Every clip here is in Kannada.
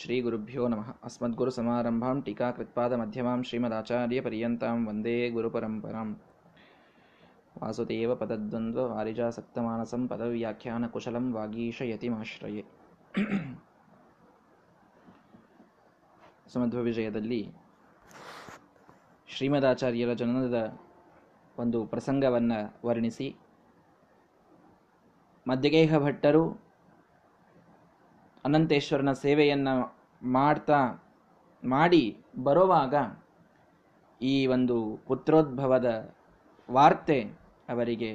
ಶ್ರೀ ಗುರುಭ್ಯೋ ನಮಃ ಮಧ್ಯಮಾಂ ಶ್ರೀಮದಾಚಾರ್ಯ ಪರ್ಯಂತಾಂ ವಂದೇ ಗುರುಪರಂಪರಾಂ ವಾಸುದೇವ ಪದದ್ವಂದ್ವ ವಾರಿಜಾಸಕ್ತಮಾನಸಂ ಪದವ್ಯಾಖ್ಯಾನಕುಶಲಂ ವಾಗೀಶಯತಿಮಾಶ್ರಯೇ ಸುಮಧ್ವ ವಿಜಯದಲ್ಲಿ ಶ್ರೀಮದಾಚಾರ್ಯರ ಜನನದ ಒಂದು ಪ್ರಸಂಗವನ್ನು ವರ್ಣಿಸಿ, ಮಧ್ಯಗೇಹ ಭಟ್ಟರು ಅನಂತೇಶ್ವರನ ಸೇವೆಯನ್ನು ಮಾಡ್ತಾ, ಮಾಡಿ ಬರುವಾಗ ಈ ಒಂದು ಪುತ್ರೋದ್ಭವದ ವಾರ್ತೆ ಅವರಿಗೆ,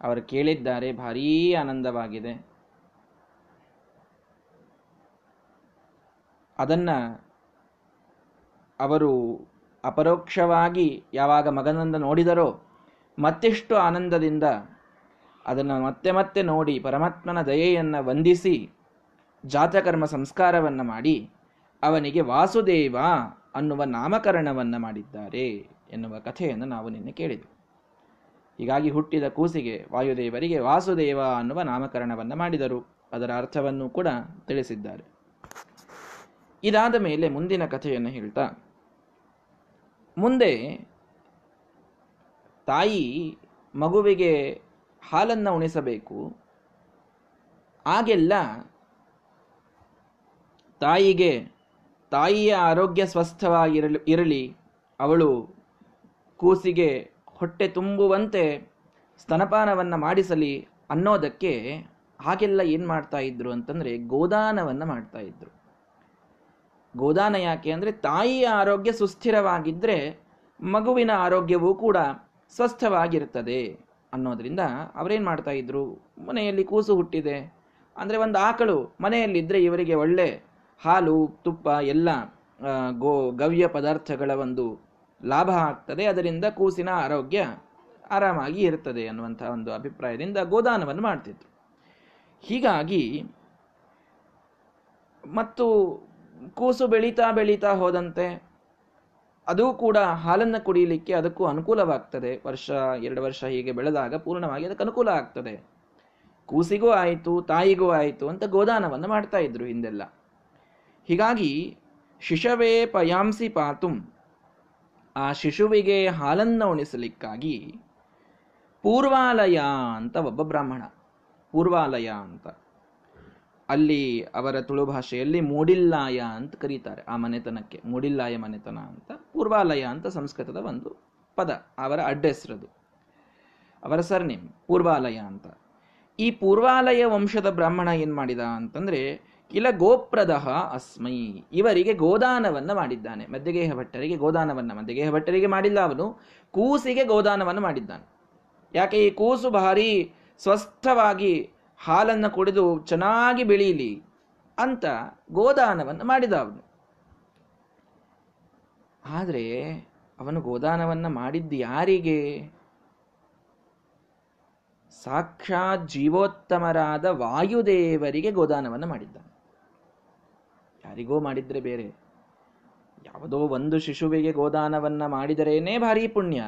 ಅವರು ಕೇಳಿದ್ದಾರೆ. ಭಾರೀ ಆನಂದವಾಗಿದೆ. ಅದನ್ನು ಅವರು ಅಪರೋಕ್ಷವಾಗಿ ಯಾವಾಗ ಮಗನಂದ ನೋಡಿದರೋ ಮತ್ತಿಷ್ಟು ಆನಂದದಿಂದ ಅದನ್ನು ಮತ್ತೆ ಮತ್ತೆ ನೋಡಿ ಪರಮಾತ್ಮನ ದಯೆಯನ್ನು ವಂದಿಸಿ ಜಾತಕರ್ಮ ಸಂಸ್ಕಾರವನ್ನು ಮಾಡಿ ಅವನಿಗೆ ವಾಸುದೇವ ಅನ್ನುವ ನಾಮಕರಣವನ್ನು ಮಾಡಿದ್ದಾರೆ ಎನ್ನುವ ಕಥೆಯನ್ನು ನಾವು ನಿನ್ನೆ ಕೇಳಿದೆವು. ಹೀಗಾಗಿ ಹುಟ್ಟಿದ ಕೂಸಿಗೆ ವಾಯುದೇವರಿಗೆ ವಾಸುದೇವ ಅನ್ನುವ ನಾಮಕರಣವನ್ನು ಮಾಡಿದರು. ಅದರ ಅರ್ಥವನ್ನು ಕೂಡ ತಿಳಿಸಿದ್ದಾರೆ. ಇದಾದ ಮೇಲೆ ಮುಂದಿನ ಕಥೆಯನ್ನು ಹೇಳ್ತಾ, ಮುಂದೆ ತಾಯಿ ಮಗುವಿಗೆ ಹಾಲನ್ನು ಉಣಿಸಬೇಕು ಆಗೆಲ್ಲ ತಾಯಿಗೆ ತಾಯಿಯ ಆರೋಗ್ಯ ಸ್ವಸ್ಥವಾಗಿರಲಿ, ಇರಲಿ, ಅವಳು ಕೂಸಿಗೆ ಹೊಟ್ಟೆ ತುಂಬುವಂತೆ ಸ್ತನಪಾನವನ್ನು ಮಾಡಿಸಲಿ ಅನ್ನೋದಕ್ಕೆ ಹಾಗೆಲ್ಲ ಏನು ಮಾಡ್ತಾ ಇದ್ರು ಅಂತಂದರೆ ಗೋದಾನವನ್ನು ಮಾಡ್ತಾ ಇದ್ರು. ಗೋದಾನ ಯಾಕೆ ಅಂದರೆ ತಾಯಿಯ ಆರೋಗ್ಯ ಸುಸ್ಥಿರವಾಗಿದ್ದರೆ ಮಗುವಿನ ಆರೋಗ್ಯವೂ ಕೂಡ ಸ್ವಸ್ಥವಾಗಿರ್ತದೆ ಅನ್ನೋದರಿಂದ ಅವರೇನು ಮಾಡ್ತಾ ಇದ್ರು, ಮನೆಯಲ್ಲಿ ಕೂಸು ಹುಟ್ಟಿದೆ. ಅಂದರೆ ಒಂದು ಆಕಳು ಮನೆಯಲ್ಲಿದ್ದರೆ ಇವರಿಗೆ ಒಳ್ಳೆ ಹಾಲು, ತುಪ್ಪ ಎಲ್ಲ ಗೋ, ಗವ್ಯ ಪದಾರ್ಥಗಳ ಒಂದು ಲಾಭ ಆಗ್ತದೆ. ಅದರಿಂದ ಕೂಸಿನ ಆರೋಗ್ಯ ಆರಾಮಾಗಿ ಇರ್ತದೆ ಅನ್ನುವಂಥ ಒಂದು ಅಭಿಪ್ರಾಯದಿಂದ ಗೋದಾನವನ್ನು ಮಾಡ್ತಿತ್ತು ಹೀಗಾಗಿ ಮತ್ತು ಕೂಸು ಬೆಳೀತಾ ಬೆಳೀತಾ ಹೋದಂತೆ ಅದು ಕೂಡ ಹಾಲನ್ನು ಕುಡಿಯಲಿಕ್ಕೆ ಅದಕ್ಕೂ ಅನುಕೂಲವಾಗ್ತದೆ. ವರ್ಷ, ಎರಡು ವರ್ಷ ಹೀಗೆ ಬೆಳೆದಾಗ ಪೂರ್ಣವಾಗಿ ಅದಕ್ಕೆ ಅನುಕೂಲ ಆಗ್ತದೆ. ಕೂಸಿಗೂ ಆಯಿತು, ತಾಯಿಗೂ ಆಯಿತು ಅಂತ ಗೋದಾನವನ್ನು ಮಾಡ್ತಾ ಇದ್ರು ಹಿಂದೆಲ್ಲ. ಹೀಗಾಗಿ ಶಿಶವೇ ಪಯಾಂಸಿ ಪಾತುಂ. ಆ ಶಿಶುವಿಗೆ ಹಾಲನ್ನು ಉಣಿಸಲಿಕ್ಕಾಗಿ ಪೂರ್ವಾಲಯ ಅಂತ ಒಬ್ಬ ಬ್ರಾಹ್ಮಣ. ಪೂರ್ವಾಲಯ ಅಂತ. ಅಲ್ಲಿ ಅವರ ತುಳು ಭಾಷೆಯಲ್ಲಿ ಮೂಡಿಲ್ಲಾಯ ಅಂತ ಕರೀತಾರೆ. ಆ ಮನೆತನಕ್ಕೆ ಮೂಡಿಲ್ಲಾಯ ಮನೆತನ ಅಂತ. ಪೂರ್ವಾಲಯ ಅಂತ ಸಂಸ್ಕೃತದ ಒಂದು ಪದ. ಅವರ ಅಡ್ಡೆಸ್ರದು ಅವರ ಸರ್ನೇಮ್ ಪೂರ್ವಾಲಯ ಅಂತ. ಈ ಪೂರ್ವಾಲಯ ವಂಶದ ಬ್ರಾಹ್ಮಣ ಏನು ಮಾಡಿದ ಅಂತಂದ್ರೆ ಕಿಲ ಗೋಪ್ರದಹ ಅಸ್ಮೈ. ಇವರಿಗೆ ಗೋದಾನವನ್ನು ಮಾಡಿದ್ದಾನೆ. ಮಧ್ಯಗೇಹ ಭಟ್ಟರಿಗೆ ಗೋದಾನವನ್ನು. ಮಧ್ಯಗೇಹ ಭಟ್ಟರಿಗೆ ಮಾಡಿಲ್ಲ ಅವನು. ಕೂಸಿಗೆ ಗೋದಾನವನ್ನು ಮಾಡಿದ್ದಾನೆ. ಯಾಕೆ ಈ ಕೂಸು ಭಾರಿ ಸ್ವಸ್ಥವಾಗಿ ಹಾಲನ್ನು ಕುಡಿದು ಚೆನ್ನಾಗಿ ಬೆಳೀಲಿ ಅಂತ ಗೋದಾನವನ್ನು ಮಾಡಿದ ಅವನು. ಆದರೆ ಅವನು ಗೋದಾನವನ್ನು ಮಾಡಿದ್ದು ಯಾರಿಗೆ? ಸಾಕ್ಷಾತ್ ಜೀವೋತ್ತಮರಾದ ವಾಯುದೇವರಿಗೆ ಗೋದಾನವನ್ನು ಮಾಡಿದ್ದಾನೆ. ಯಾರಿಗೋ ಮಾಡಿದ್ರೆ ಬೇರೆ. ಯಾವುದೋ ಒಂದು ಶಿಶುವಿಗೆ ಗೋದಾನವನ್ನು ಮಾಡಿದರೇನೇ ಭಾರಿ ಪುಣ್ಯ.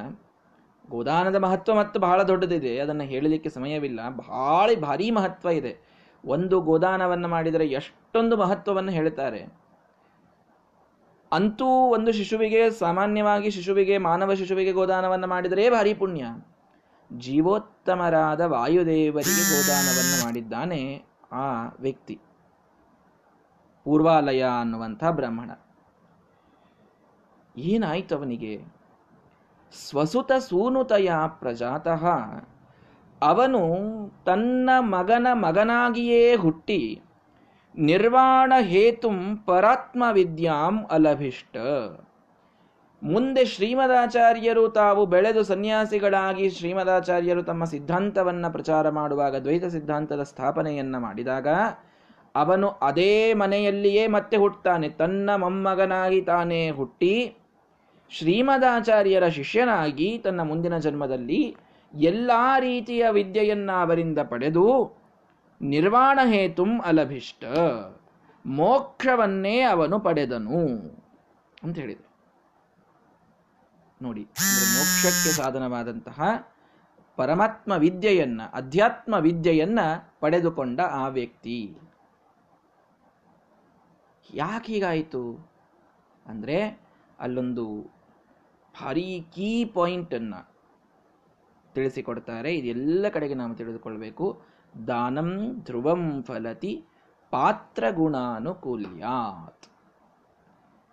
ಗೋದಾನದ ಮಹತ್ವ ಮತ್ತು ಬಹಳ ದೊಡ್ಡದಿದೆ. ಅದನ್ನು ಹೇಳಲಿಕ್ಕೆ ಸಮಯವಿಲ್ಲ. ಭಾಳ ಭಾರಿ ಮಹತ್ವ ಇದೆ. ಒಂದು ಗೋದಾನವನ್ನು ಮಾಡಿದರೆ ಎಷ್ಟೊಂದು ಮಹತ್ವವನ್ನು ಹೇಳ್ತಾರೆ. ಅಂತೂ ಒಂದು ಶಿಶುವಿಗೆ, ಸಾಮಾನ್ಯವಾಗಿ ಶಿಶುವಿಗೆ, ಮಾನವ ಶಿಶುವಿಗೆ ಗೋದಾನವನ್ನು ಮಾಡಿದರೆ ಭಾರಿ ಪುಣ್ಯ. ಜೀವೋತ್ತಮರಾದ ವಾಯುದೇವರಿಗೆ ಗೋದಾನವನ್ನು ಮಾಡಿದ್ದಾನೆ ಆ ವ್ಯಕ್ತಿ. ಪೂರ್ವಾಲಯ ಅನ್ನುವಂಥ ಬ್ರಾಹ್ಮಣ. ಏನಾಯ್ತು ಅವನಿಗೆ? ಸ್ವಸುತ ಸೂನುತಯ ಪ್ರಜಾತಃ ಅವನು ತನ್ನ ಮಗನ ಮಗನಾಗಿಯೇ ಹುಟ್ಟಿ ನಿರ್ವಾಣ ಹೇತುಂ ಪರಾತ್ಮ ವಿದ್ಯಾಂ ಅಲಭಿಷ್ಟ. ಮುಂದೆ ಶ್ರೀಮದಾಚಾರ್ಯರು ತಾವು ಬೆಳೆದು ಸನ್ಯಾಸಿಗಳಾಗಿ ಶ್ರೀಮದಾಚಾರ್ಯರು ತಮ್ಮ ಸಿದ್ಧಾಂತವನ್ನು ಪ್ರಚಾರ ಮಾಡುವಾಗ ದ್ವೈತ ಸಿದ್ಧಾಂತದ ಸ್ಥಾಪನೆಯನ್ನು ಮಾಡಿದಾಗ ಅವನು ಅದೇ ಮನೆಯಲ್ಲಿಯೇ ಮತ್ತೆ ಹುಟ್ಟುತ್ತಾನೆ. ತನ್ನ ಮೊಮ್ಮಗನಾಗಿ ತಾನೇ ಹುಟ್ಟಿ ಶ್ರೀಮದಾಚಾರ್ಯರ ಶಿಷ್ಯನಾಗಿ ತನ್ನ ಮುಂದಿನ ಜನ್ಮದಲ್ಲಿ ಎಲ್ಲ ರೀತಿಯ ವಿದ್ಯೆಯನ್ನ ಅವರಿಂದ ಪಡೆದು ನಿರ್ವಾಣ ಹೇತುಂ ಅಲಭಿಷ್ಟ. ಮೋಕ್ಷವನ್ನೇ ಅವನು ಪಡೆದನು ಅಂತ ಹೇಳಿದರು. ನೋಡಿ ಮೋಕ್ಷಕ್ಕೆ ಸಾಧನವಾದಂತಹ ಪರಮಾತ್ಮ ವಿದ್ಯೆಯನ್ನ, ಅಧ್ಯಾತ್ಮ ವಿದ್ಯೆಯನ್ನ ಪಡೆದುಕೊಂಡ ಆ ವ್ಯಕ್ತಿ. ಯಾಕೆ ಹೀಗಾಯಿತು ಅಂದರೆ ಅಲ್ಲೊಂದು ಭಾರಿ ಕೀ ಪಾಯಿಂಟನ್ನು ತಿಳಿಸಿಕೊಡ್ತಾರೆ. ಇದೆಲ್ಲ ಕಡೆಗೆ ನಾವು ತಿಳಿದುಕೊಳ್ಬೇಕು. ದಾನಂ ಧ್ರುವಂ ಫಲತಿ ಪಾತ್ರ ಗುಣಾನುಕೂಲ್ಯಾತ್.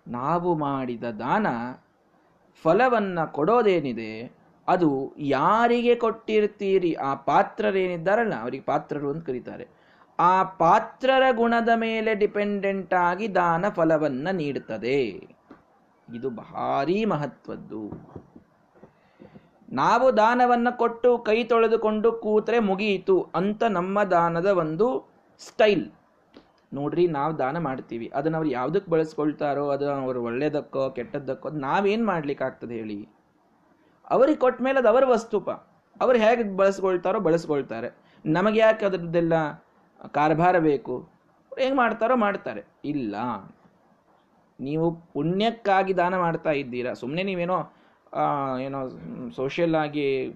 ನಾವು ಮಾಡಿದ ದಾನ ಫಲವನ್ನ ಕೊಡೋದೇನಿದೆ, ಅದು ಯಾರಿಗೆ ಕೊಟ್ಟಿರ್ತೀರಿ? ಆ ಪಾತ್ರರೇನಿದ್ದಾರಲ್ಲ, ಅವರಿಗೆ ಪಾತ್ರರು ಅಂತ ಕರೀತಾರೆ. ಆ ಪಾತ್ರರ ಗುಣದ ಮೇಲೆ ಡಿಪೆಂಡೆಂಟ್ ಆಗಿ ದಾನ ಫಲವನ್ನ ನೀಡುತ್ತದೆ. ಇದು ಭಾರಿ ಮಹತ್ವದ್ದು. ನಾವು ದಾನವನ್ನ ಕೊಟ್ಟು ಕೈ ತೊಳೆದುಕೊಂಡು ಕೂತ್ರೆ ಮುಗಿಯಿತು ಅಂತ ನಮ್ಮ ದಾನದ ಒಂದು ಸ್ಟೈಲ್. ನೋಡ್ರಿ, ನಾವು ದಾನ ಮಾಡ್ತೀವಿ. ಅದನ್ನ ಅವ್ರು ಯಾವುದಕ್ಕೆ ಬಳಸ್ಕೊಳ್ತಾರೋ, ಅದು ಅವ್ರು ಒಳ್ಳೇದಕ್ಕೋ, ಕೆಟ್ಟದ್ದಕ್ಕೋ ನಾವೇನ್ ಮಾಡ್ಲಿಕ್ಕೆ ಆಗ್ತದೆ ಹೇಳಿ. ಅವ್ರಿಗೆ ಕೊಟ್ಟ ಮೇಲೆ ಅದು ಅವರ ವಸ್ತುಪ. ಅವ್ರು ಹೇಗೆ ಬಳಸ್ಕೊಳ್ತಾರೋ, ಬಳಸ್ಕೊಳ್ತಾರೆ. ನಮಗೆ ಯಾಕೆ ಅದ್ರದ್ದೆಲ್ಲ ಕಾರ್ಭಾರ ಬೇಕು ಹೆಂಗೆ ಮಾಡ್ತಾರೋ ಮಾಡ್ತಾರೆ. ಇಲ್ಲ. ನೀವು ಪುಣ್ಯಕ್ಕಾಗಿ ದಾನ ಮಾಡ್ತಾ ಇದ್ದೀರಾ. ಸುಮ್ಮನೆ ನೀವೇನೋ ಏನೋ ಸೋಷಿಯಲ್ ಆಗಿ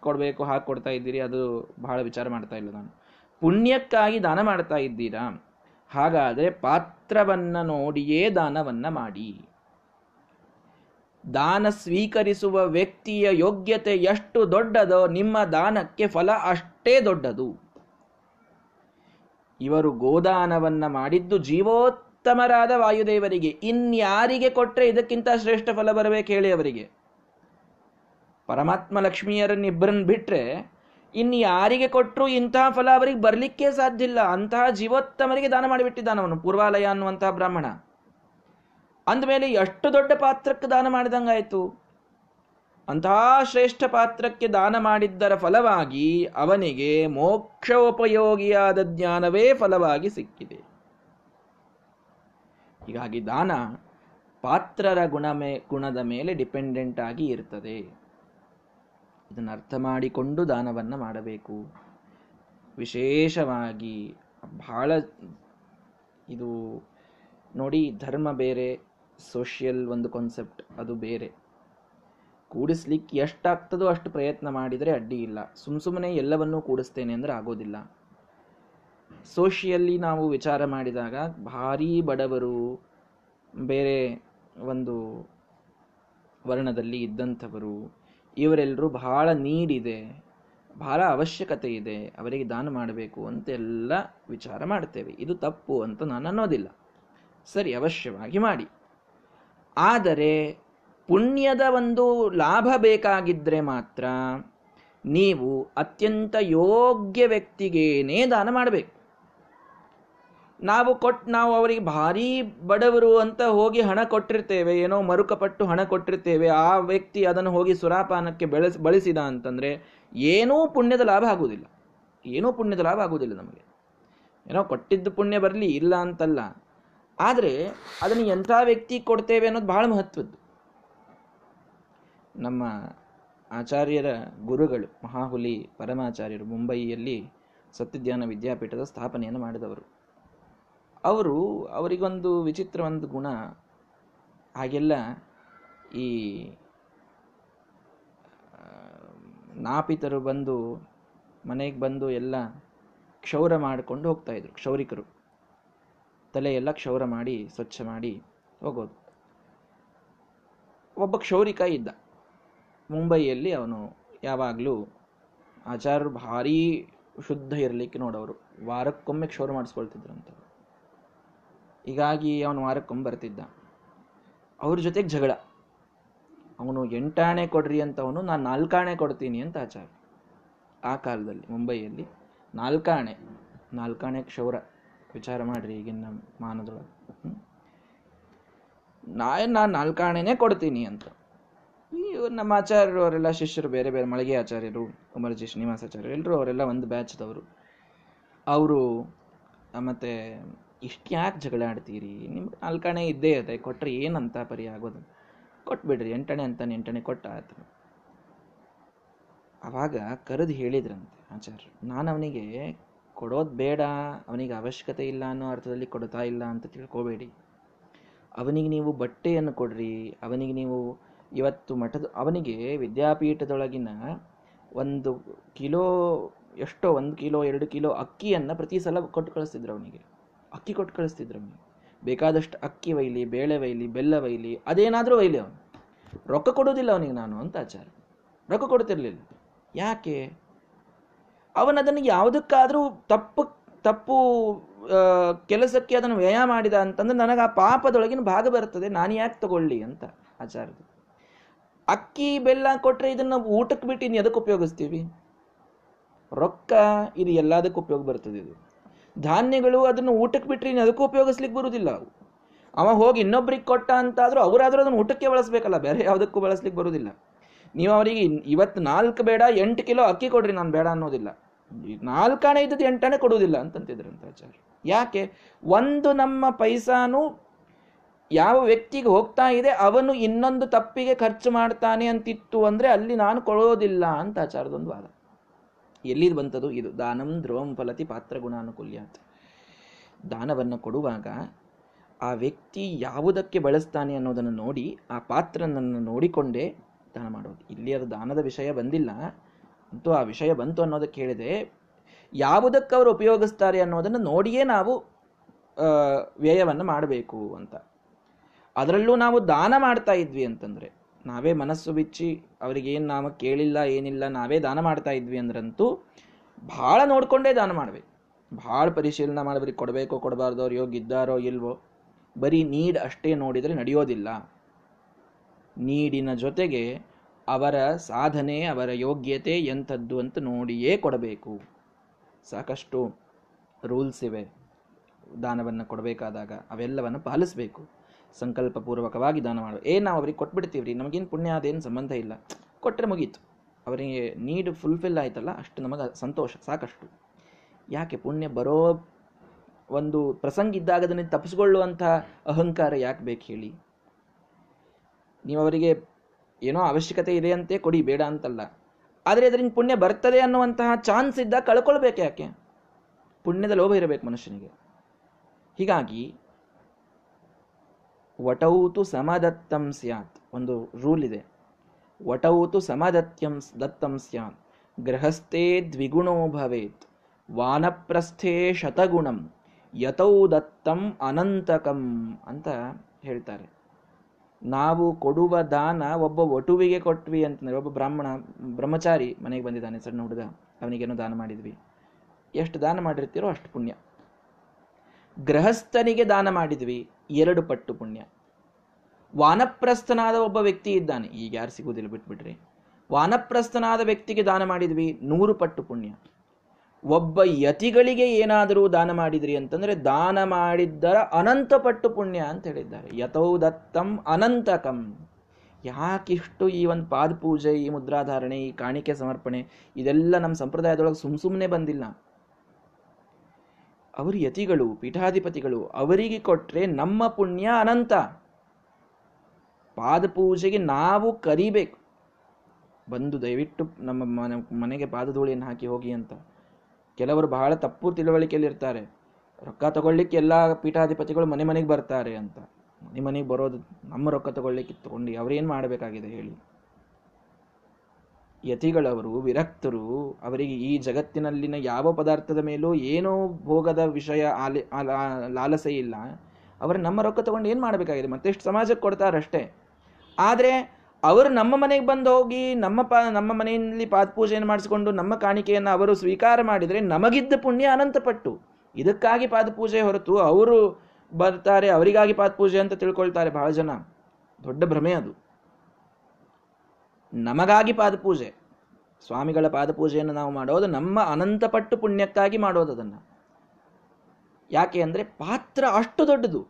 ಕೊಡಬೇಕು, ಹಾಕಿ ಕೊಡ್ತಾ ಇದ್ದೀರಿ, ಅದು ಬಹಳ ವಿಚಾರ ಮಾಡ್ತಾ ಇಲ್ಲ ನಾನು. ಪುಣ್ಯಕ್ಕಾಗಿ ದಾನ ಮಾಡ್ತಾ ಇದ್ದೀರಾ? ಹಾಗಾದರೆ ಪಾತ್ರವನ್ನು ನೋಡಿಯೇ ದಾನವನ್ನು ಮಾಡಿ. ದಾನ ಸ್ವೀಕರಿಸುವ ವ್ಯಕ್ತಿಯ ಯೋಗ್ಯತೆ ಎಷ್ಟು ದೊಡ್ಡದೋ ನಿಮ್ಮ ದಾನಕ್ಕೆ ಫಲ ಅಷ್ಟೇ ದೊಡ್ಡದು. ಇವರು ಗೋದಾನವನ್ನ ಮಾಡಿದ್ದು ಜೀವೋತ್ತಮರಾದ ವಾಯುದೇವರಿಗೆ. ಇನ್ಯಾರಿಗೆ ಕೊಟ್ಟರೆ ಇದಕ್ಕಿಂತ ಶ್ರೇಷ್ಠ ಫಲ ಬರಬೇಕು ಹೇಳಿ ಅವರಿಗೆ. ಪರಮಾತ್ಮ ಲಕ್ಷ್ಮಿಯರನ್ನಿಬ್ಬರನ್ನ ಬಿಟ್ರೆ ಇನ್ಯಾರಿಗೆ ಕೊಟ್ಟರು ಇಂತಹ ಫಲ ಅವರಿಗೆ ಬರಲಿಕ್ಕೆ ಸಾಧ್ಯ ಇಲ್ಲ. ಅಂತಹ ಜೀವೋತ್ತಮರಿಗೆ ದಾನ ಮಾಡಿಬಿಟ್ಟಿದ್ದಾನವನು ಪೂರ್ವಾಲಯ ಅನ್ನುವಂತಹ ಬ್ರಾಹ್ಮಣ. ಅಂದಮೇಲೆ ಎಷ್ಟು ದೊಡ್ಡ ಪಾತ್ರಕ್ಕೆ ದಾನ ಮಾಡಿದಂಗಾಯ್ತು? ಅಂತಹ ಶ್ರೇಷ್ಠ ಪಾತ್ರಕ್ಕೆ ದಾನ ಮಾಡಿದ್ದರ ಫಲವಾಗಿ ಅವನಿಗೆ ಮೋಕ್ಷೋಪಯೋಗಿಯಾದ ಜ್ಞಾನವೇ ಫಲವಾಗಿ ಸಿಕ್ಕಿದೆ. ಹೀಗಾಗಿ ದಾನ ಪಾತ್ರರ ಗುಣಮೇ ಗುಣದ ಮೇಲೆ ಡಿಪೆಂಡೆಂಟ್ ಆಗಿ ಇರ್ತದೆ. ಇದನ್ನು ಅರ್ಥ ಮಾಡಿಕೊಂಡು ದಾನವನ್ನು ಮಾಡಬೇಕು. ವಿಶೇಷವಾಗಿ ಬಹಳ ಇದು ನೋಡಿ, ಧರ್ಮ ಬೇರೆ, ಸೋಷಿಯಲ್ ಒಂದು ಕಾನ್ಸೆಪ್ಟ್, ಅದು ಬೇರೆ. ಕೂಡಿಸ್ಲಿಕ್ಕೆ ಎಷ್ಟಾಗ್ತದೋ ಅಷ್ಟು ಪ್ರಯತ್ನ ಮಾಡಿದರೆ ಅಡ್ಡಿ ಇಲ್ಲ. ಸುಮ್ ಸುಮ್ಮನೆ ಎಲ್ಲವನ್ನೂ ಕೂಡಿಸ್ತೇನೆ ಅಂದರೆ ಆಗೋದಿಲ್ಲ. ಸೋಷಿಯಲ್ಲಿ ನಾವು ವಿಚಾರ ಮಾಡಿದಾಗ ಭಾರೀ ಬಡವರು ಬೇರೆ ಒಂದು ವರ್ಣದಲ್ಲಿ ಇದ್ದಂಥವರು ಇವರೆಲ್ಲರೂ ಬಹಳ ನೀಡಿದೆ, ಬಹಳ ಅವಶ್ಯಕತೆ ಇದೆ, ಅವರಿಗೆ ದಾನ ಮಾಡಬೇಕು ಅಂತೆಲ್ಲ ವಿಚಾರ ಮಾಡ್ತೇವೆ. ಇದು ತಪ್ಪು ಅಂತ ನಾನು ಅನ್ನೋದಿಲ್ಲ. ಸರಿ, ಅವಶ್ಯವಾಗಿ ಮಾಡಿ. ಆದರೆ ಪುಣ್ಯದ ಒಂದು ಲಾಭ ಬೇಕಾಗಿದ್ದರೆ ಮಾತ್ರ ನೀವು ಅತ್ಯಂತ ಯೋಗ್ಯ ವ್ಯಕ್ತಿಗೇನೇ ದಾನ ಮಾಡಬೇಕು. ನಾವು ಕೊಟ್ಟು ನಾವು ಅವರಿಗೆ ಭಾರಿ ಬಡವರು ಅಂತ ಹೋಗಿ ಹಣ ಕೊಟ್ಟಿರ್ತೇವೆ, ಏನೋ ಮರುಕಪಟ್ಟು ಹಣ ಕೊಟ್ಟಿರ್ತೇವೆ, ಆ ವ್ಯಕ್ತಿ ಅದನ್ನು ಹೋಗಿ ಸುರಾಪಾನಕ್ಕೆ ಬೆಳೆಸ್, ಬಳಸಿದ ಅಂತಂದರೆ ಏನೂ ಪುಣ್ಯದ ಲಾಭ ಆಗುವುದಿಲ್ಲ. ಏನೂ ಪುಣ್ಯದ ಲಾಭ ಆಗುವುದಿಲ್ಲ ನಮಗೆ. ಏನೋ ಕೊಟ್ಟಿದ್ದು ಪುಣ್ಯ ಬರಲಿ ಇಲ್ಲ ಅಂತಲ್ಲ. ಆದರೆ ಅದನ್ನು ಎಂಥ ವ್ಯಕ್ತಿ ಕೊಡ್ತೇವೆ ಅನ್ನೋದು ಬಹಳ ಮಹತ್ವದ್ದು. ನಮ್ಮ ಆಚಾರ್ಯರ ಗುರುಗಳು, ಮಹಾಹುಲಿ ಪರಮಾಚಾರ್ಯರು ಮುಂಬಯಿಯಲ್ಲಿ ಸತ್ಯಜ್ಞಾನ ವಿದ್ಯಾಪೀಠದ ಸ್ಥಾಪನೆಯನ್ನು ಮಾಡಿದವರು. ಅವರು ಅವರಿಗೊಂದು ವಿಚಿತ್ರ ಒಂದು ಗುಣ. ಹಾಗೆಲ್ಲ ಈ ನಾಪಿತರು ಬಂದು, ಮನೆಗೆ ಬಂದು ಎಲ್ಲ ಕ್ಷೌರ ಮಾಡಿಕೊಂಡು ಹೋಗ್ತಾ ಇದ್ರು, ಕ್ಷೌರಿಕರು. ತಲೆಯೆಲ್ಲ ಕ್ಷೌರ ಮಾಡಿ, ಸ್ವಚ್ಛ ಮಾಡಿ ಹೋಗೋದು. ಒಬ್ಬ ಕ್ಷೌರಿಕ ಇದ್ದ. ಮುಂಬೈಯಲ್ಲಿ ಅವನು ಯಾವಾಗಲೂ ಆಚಾರ್ಯರು ಭಾರೀ ಶುದ್ಧ ಇರಲಿಕ್ಕೆ ನೋಡೋರು. ವಾರಕ್ಕೊಮ್ಮೆ ಕ್ಷೌರ ಮಾಡಿಸ್ಕೊಳ್ತಿದ್ರಂತ ಹೀಗಾಗಿ ಅವನು ವಾರಕ್ಕೊಮ್ಮೆ ಬರ್ತಿದ್ದ. ಅವ್ರ ಜೊತೆಗೆ ಜಗಳ. ಅವನು ಎಂಟಾಣೆ ಕೊಡ್ರಿ ಅಂತ ಅವನು ನಾನು ನಾಲ್ಕಾಣೆ ಕೊಡ್ತೀನಿ ಅಂತ ಆಚಾರ ಆ ಕಾಲದಲ್ಲಿ, ಮುಂಬೈಯಲ್ಲಿ ನಾಲ್ಕಾಣೆ ನಾಲ್ಕಾಣೆ ಕ್ಷೌರ ವಿಚಾರ ಮಾಡ್ರಿ ಈಗಿನ ಮಾನದೊಳಗೆ. ನಾ ನಾನು ನಾಲ್ಕಾಣೆನೇ ಕೊಡ್ತೀನಿ ಅಂತ. ನಮ್ಮ ಆಚಾರ್ಯರು ಅವರೆಲ್ಲ ಶಿಷ್ಯರು, ಬೇರೆ ಬೇರೆ ಮಳಿಗೆ ಆಚಾರ್ಯರು ಕುಮಾರಜಿ ಶ್ರೀನಿವಾಸಾಚಾರ್ಯರು ಎಲ್ಲರೂ ಅವರೆಲ್ಲ ಒಂದು ಬ್ಯಾಚ್ದವರು ಅವರು ಮತ್ತೆ, ಇಷ್ಟು ಯಾಕೆ ಜಗಳ ಆಡ್ತೀರಿ? ನಿಮ್ಗೆ ಅಲ್ಕಾಣೆ ಇದ್ದೇ ಇದೆ ಕೊಟ್ಟರೆ ಏನಂತ ಪರಿ ಆಗೋದು? ಕೊಟ್ಬಿಡ್ರಿ, ಎಂಟಣೆ ಅಂತಾನೆ ಎಂಟಣೆ ಕೊಟ್ಟ ಆಯ್ತು ಅವಾಗ ಕರೆದು ಹೇಳಿದ್ರಂತೆ ಆಚಾರ್ಯ ನಾನು ಅವನಿಗೆ ಕೊಡೋದು ಬೇಡ, ಅವನಿಗೆ ಅವಶ್ಯಕತೆ ಇಲ್ಲ ಅನ್ನೋ ಅರ್ಥದಲ್ಲಿ ಕೊಡ್ತಾ ಇಲ್ಲ ಅಂತ ತಿಳ್ಕೊಬೇಡಿ. ಅವನಿಗೆ ನೀವು ಬಟ್ಟೆಯನ್ನು ಕೊಡ್ರಿ, ಅವನಿಗೆ ನೀವು ಇವತ್ತು ಮಠದ ಅವನಿಗೆ ವಿದ್ಯಾಪೀಠದೊಳಗಿನ ಒಂದು ಕಿಲೋ, ಎಷ್ಟೋ ಒಂದು ಕಿಲೋ, ಎರಡು ಕಿಲೋ ಅಕ್ಕಿಯನ್ನು ಪ್ರತಿ ಸಲ ಕೊಟ್ಟು ಕಳಿಸ್ತಿದ್ರು ಅವನಿಗೆ. ಅಕ್ಕಿ ಕೊಟ್ಟು ಕಳಿಸ್ತಿದ್ರು ಅವನಿಗೆ. ಬೇಕಾದಷ್ಟು ಅಕ್ಕಿ ಒಯ್ಲಿ, ಬೇಳೆ ಒಯ್ಲಿ, ಬೆಲ್ಲ ಒಯ್ಲಿ, ಅದೇನಾದರೂ ಒಯ್ಲಿ ಅವನು. ರೊಕ್ಕ ಕೊಡೋದಿಲ್ಲ ಅವನಿಗೆ ನಾನು ಅಂತ ಆಚಾರ. ರೊಕ್ಕ ಕೊಡ್ತಿರ್ಲಿಲ್ಲ ಯಾಕೆ? ಅವನದನ್ನು ಯಾವುದಕ್ಕಾದರೂ ತಪ್ಪು ತಪ್ಪು ಕೆಲಸಕ್ಕೆ ಅದನ್ನು ವ್ಯಯ ಮಾಡಿದ ಅಂತಂದ್ರೆ ನನಗೆ ಆ ಪಾಪದೊಳಗಿನ ಭಾಗ ಬರ್ತದೆ ನಾನು ಯಾಕೆ ತಗೊಳ್ಳಿ ಅಂತ ಆಚಾರದು. ಅಕ್ಕಿ, ಬೆಲ್ಲ ಕೊಟ್ಟರೆ ಇದನ್ನು ಊಟಕ್ಕೆ ಬಿಟ್ಟು ಇನ್ನು ಎದಕ್ಕೆ ಉಪಯೋಗಿಸ್ತೀವಿ? ರೊಕ್ಕ, ಇದು ಎಲ್ಲದಕ್ಕೂ ಉಪಯೋಗ ಬರ್ತದೆ ಇದು. ಧಾನ್ಯಗಳು ಅದನ್ನು ಊಟಕ್ಕೆ ಬಿಟ್ಟರೆ ಇನ್ನು ಅದಕ್ಕೂ ಉಪಯೋಗಿಸ್ಲಿಕ್ಕೆ ಬರುವುದಿಲ್ಲ ಅವು. ಹೋಗಿ ಇನ್ನೊಬ್ರಿಗೆ ಕೊಟ್ಟ ಅಂತಾದರೂ ಅವರಾದರೂ ಅದನ್ನು ಊಟಕ್ಕೆ ಬಳಸಬೇಕಲ್ಲ, ಬೇರೆ ಯಾವುದಕ್ಕೂ ಬಳಸ್ಲಿಕ್ಕೆ ಬರುವುದಿಲ್ಲ. ನೀವು ಅವರಿಗೆ ಇವತ್ತು ನಾಲ್ಕು ಬೇಡ, ಎಂಟು ಕಿಲೋ ಅಕ್ಕಿ ಕೊಡ್ರಿ, ನಾನು ಬೇಡ ಅನ್ನೋದಿಲ್ಲ. ನಾಲ್ಕಾಣೆ ಇದ್ದದ್ದು ಎಂಟಾಣೆ ಕೊಡುವುದಿಲ್ಲ ಅಂತಂತಿದ್ರಂತ ಆಚಾರ್ಯ. ಯಾಕೆ? ಒಂದು ನಮ್ಮ ಪೈಸಾನು ಯಾವ ವ್ಯಕ್ತಿಗೆ ಹೋಗ್ತಾ ಇದೆ, ಅವನು ಇನ್ನೊಂದು ತಪ್ಪಿಗೆ ಖರ್ಚು ಮಾಡ್ತಾನೆ ಅಂತಿತ್ತು ಅಂದ್ರೆ ಅಲ್ಲಿ ನಾನು ಕೊಡೋದಿಲ್ಲ ಅಂತ ಆಚಾರದೊಂದು ವಾದ ಎಲ್ಲಿದು ಬಂತದು? ಇದು ದಾನಂ ಧ್ರುವಂ ಫಲತಿ ಪಾತ್ರ ಅಂತ. ದಾನವನ್ನು ಕೊಡುವಾಗ ಆ ವ್ಯಕ್ತಿ ಯಾವುದಕ್ಕೆ ಬಳಸ್ತಾನೆ ಅನ್ನೋದನ್ನು ನೋಡಿ, ಆ ಪಾತ್ರನನ್ನು ನೋಡಿಕೊಂಡೇ ದಾನ ಮಾಡೋದು. ಇಲ್ಲಿ ಅದು ದಾನದ ವಿಷಯ ಬಂದಿಲ್ಲ. ಅಂತೂ ಆ ವಿಷಯ ಬಂತು ಅನ್ನೋದಕ್ಕೆ ಹೇಳಿದೆ ಯಾವುದಕ್ಕೆ ಅವರು ಉಪಯೋಗಿಸ್ತಾರೆ ಅನ್ನೋದನ್ನು ನೋಡಿಯೇ ನಾವು ವ್ಯಯವನ್ನು ಮಾಡಬೇಕು ಅಂತ. ಅದರಲ್ಲೂ ನಾವು ದಾನ ಮಾಡ್ತಾ ಇದ್ವಿ ಅಂತಂದ್ರೆ, ನಾವೇ ಮನಸ್ಸು ಬಿಚ್ಚಿ ಅವರಿಗೇನು ನಾವು ಕೇಳಿಲ್ಲ, ಏನಿಲ್ಲ, ನಾವೇ ದಾನ ಮಾಡ್ತಾ ಇದ್ವಿ ಅಂದ್ರಂತೂ ಭಾಳ ನೋಡಿಕೊಂಡೇ ದಾನ ಮಾಡ್ಬೇಕು. ಭಾಳ ಪರಿಶೀಲನೆ ಮಾಡಬೇಕು ಕೊಡಬೇಕೋ, ಕೊಡಬಾರ್ದು, ಅವ್ರು ಯೋಗ ಇದ್ದಾರೋ, ಇಲ್ವೋ, ಬರೀ ನೀಡ್ ಅಷ್ಟೇ ನೋಡಿದರೆ ನಡೆಯೋದಿಲ್ಲ. ನೀಡಿನ ಜೊತೆಗೆ ಅವರ ಸಾಧನೆ, ಅವರ ಯೋಗ್ಯತೆ ಎಂಥದ್ದು ಅಂತ ನೋಡಿಯೇ ಕೊಡಬೇಕು. ಸಾಕಷ್ಟು ರೂಲ್ಸ್ ಇವೆ. ದಾನವನ್ನು ಕೊಡಬೇಕಾದಾಗ ಅವೆಲ್ಲವನ್ನು ಪಾಲಿಸಬೇಕು. ಸಂಕಲ್ಪಪೂರ್ವಕವಾಗಿ ದಾನ ಮಾಡೋ ಏನು ನಾವು ಅವ್ರಿಗೆ ಕೊಟ್ಬಿಡ್ತೀವ್ರಿ, ನಮಗೇನು ಪುಣ್ಯ ಅದೇನು ಸಂಬಂಧ ಇಲ್ಲ. ಕೊಟ್ಟರೆ ಮುಗೀತು. ಅವರಿಗೆ ನೀಡ್ ಫುಲ್ಫಿಲ್ ಆಯ್ತಲ್ಲ, ಅಷ್ಟು ನಮಗೆ ಸಂತೋಷ, ಸಾಕಷ್ಟು. ಯಾಕೆ ಪುಣ್ಯ ಬರೋ ಒಂದು ಪ್ರಸಂಗ ಇದ್ದಾಗ ಅದನ್ನು ತಪ್ಪಿಸ್ಕೊಳ್ಳುವಂಥ ಅಹಂಕಾರ ಯಾಕೆ ಬೇಕು ಹೇಳಿ? ನೀವು ಅವರಿಗೆ ಏನೋ ಅವಶ್ಯಕತೆ ಇದೆ ಅಂತೆ ಕೊಡಿ, ಬೇಡ ಅಂತಲ್ಲ. ಆದರೆ ಅದರಿಂದ ಪುಣ್ಯ ಬರ್ತದೆ ಅನ್ನುವಂತಹ ಚಾನ್ಸ್ ಇದ್ದಾಗ ಕಳ್ಕೊಳ್ಬೇಕು ಯಾಕೆ? ಪುಣ್ಯದ ಲೋಭ ಇರಬೇಕು ಮನುಷ್ಯನಿಗೆ. ಹೀಗಾಗಿ ವಟೌತು ಸಮದತ್ತಂ ಸ್ಯಾತ್. ಒಂದು ರೂಲ್ ಇದೆ. ವಟೌತು ಸಮದತ್ಯಂ ದತ್ತಂ ಸ್ಯಾತ್. ಗೃಹಸ್ಥೇ ದ್ವಿಗುಣೋ ಭವೇತ್. ವಾನಪ್ರಸ್ಥೇ ಶತಗುಣಂ. ಯತೌ ದತ್ತಂ ಅನಂತಕಂ ಅಂತ ಹೇಳ್ತಾರೆ. ನಾವು ಕೊಡುವ ದಾನ ಒಬ್ಬ ವಟುವಿಗೆ ಕೊಟ್ವಿ ಅಂತಂದರೆ ಒಬ್ಬ ಬ್ರಾಹ್ಮಣ, ಬ್ರಹ್ಮಚಾರಿ ಮನೆಗೆ ಬಂದಿದ್ದಾನೆ ಸಣ್ಣ ಹುಡುಗ. ಅವನಿಗೇನು ದಾನ ಮಾಡಿದ್ವಿ. ಎಷ್ಟು ದಾನ ಮಾಡಿರ್ತೀರೋ ಅಷ್ಟು ಪುಣ್ಯ. ಗೃಹಸ್ಥನಿಗೆ ದಾನ ಮಾಡಿದ್ವಿ. ಎರಡು ಪಟ್ಟು ಪುಣ್ಯ. ವಾನಪ್ರಸ್ಥನಾದ ಒಬ್ಬ ವ್ಯಕ್ತಿ ಇದ್ದಾನೆ. ಈಗ ಯಾರು ಸಿಗುವುದಿಲ್ಲ ಬಿಟ್ಬಿಡ್ರಿ. ವಾನಪ್ರಸ್ಥನಾದ ವ್ಯಕ್ತಿಗೆ ದಾನ ಮಾಡಿದ್ವಿ, ನೂರು ಪಟ್ಟು ಪುಣ್ಯ. ಒಬ್ಬ ಯತಿಗಳಿಗೆ ಏನಾದರೂ ದಾನ ಮಾಡಿದ್ರಿ ಅಂತಂದ್ರೆ ದಾನ ಮಾಡಿದ್ದರ ಅನಂತ ಪಟ್ಟು ಪುಣ್ಯ ಅಂತ ಹೇಳಿದ್ದಾರೆ. ಯಥೌ ದತ್ತಂ ಅನಂತಕಂ. ಯಾಕಿಷ್ಟು ಈ ಒಂದು ಪಾದ ಪೂಜೆ ಈ ಮುದ್ರಾಧಾರಣೆ, ಈ ಕಾಣಿಕೆ ಸಮರ್ಪಣೆ, ಇದೆಲ್ಲ ನಮ್ಮ ಸಂಪ್ರದಾಯದೊಳಗೆ ಸುಮ್ ಸುಮ್ಮನೆ ಬಂದಿಲ್ಲ. ಅವರು ಯತಿಗಳು, ಪೀಠಾಧಿಪತಿಗಳು, ಅವರಿಗೆ ಕೊಟ್ಟರೆ ನಮ್ಮ ಪುಣ್ಯ ಅನಂತ. ಪಾದ ಪೂಜೆಗೆ ನಾವು ಕರಿಬೇಕು. ಬಂದು ದಯವಿಟ್ಟು ನಮ್ಮ ಮನೆ, ಮನೆಗೆ ಪಾದಧೂಳಿಯನ್ನು ಹಾಕಿ ಹೋಗಿ ಅಂತ. ಕೆಲವರು ಬಹಳ ತಪ್ಪು ತಿಳುವಳಿಕೆಯಲ್ಲಿ ಇರ್ತಾರೆ ರೊಕ್ಕ ತಗೊಳ್ಳಿಕ್ಕೆ ಎಲ್ಲ ಪೀಠಾಧಿಪತಿಗಳು ಮನೆ ಮನೆಗೆ ಬರ್ತಾರೆ ಅಂತ. ಮನೆ ಮನೆಗೆ ಬರೋದು, ನಮ್ಮ ರೊಕ್ಕ ತಗೊಳ್ಳಿಕ್ಕೆ ತಗೊಂಡು ಅವ್ರೇನು ಮಾಡಬೇಕಾಗಿದೆ ಹೇಳಿ. ಯತಿಗಳವರು, ವಿರಕ್ತರು, ಅವರಿಗೆ ಈ ಜಗತ್ತಿನಲ್ಲಿನ ಯಾವ ಪದಾರ್ಥದ ಮೇಲೂ ಏನೋ ಭೋಗದ ವಿಷಯ ಆಲಿ ಲಾಲಸೆ ಇಲ್ಲ. ಅವರು ನಮ್ಮ ರೊಕ್ಕ ತಗೊಂಡು ಏನು ಮಾಡಬೇಕಾಗಿದೆ? ಮತ್ತೆಷ್ಟು ಸಮಾಜಕ್ಕೆ ಕೊಡ್ತಾರಷ್ಟೇ. ಆದರೆ ಅವರು ನಮ್ಮ ಮನೆಗೆ ಬಂದು ಹೋಗಿ ನಮ್ಮ ಪಾ, ನಮ್ಮ ಮನೆಯಲ್ಲಿ ಪಾದಪೂಜೆಯನ್ನು ಮಾಡಿಸಿಕೊಂಡು ನಮ್ಮ ಕಾಣಿಕೆಯನ್ನು ಅವರು ಸ್ವೀಕಾರ ಮಾಡಿದರೆ ನಮಗಿದ್ದ ಪುಣ್ಯ ಅನಂತಪಟ್ಟು. ಇದಕ್ಕಾಗಿ ಪಾದಪೂಜೆ ಹೊರತು ಅವರು ಬರ್ತಾರೆ, ಅವರಿಗಾಗಿ ಪಾದಪೂಜೆ ಅಂತ ತಿಳ್ಕೊಳ್ತಾರೆ ಬಹಳ ಜನ. ದೊಡ್ಡ ಭ್ರಮೆ ಅದು. ನಮಗಾಗಿ ಪಾದಪೂಜೆ. ಸ್ವಾಮಿಗಳ ಪಾದಪೂಜೆಯನ್ನು ನಾವು ಮಾಡೋದು ನಮ್ಮ ಅನಂತಪಟ್ಟು ಪುಣ್ಯಕ್ಕಾಗಿ ಮಾಡೋದು ಅದನ್ನು. ಯಾಕೆ ಅಂದರೆ ಪಾತ್ರ ಅಷ್ಟು ದೊಡ್ಡದು.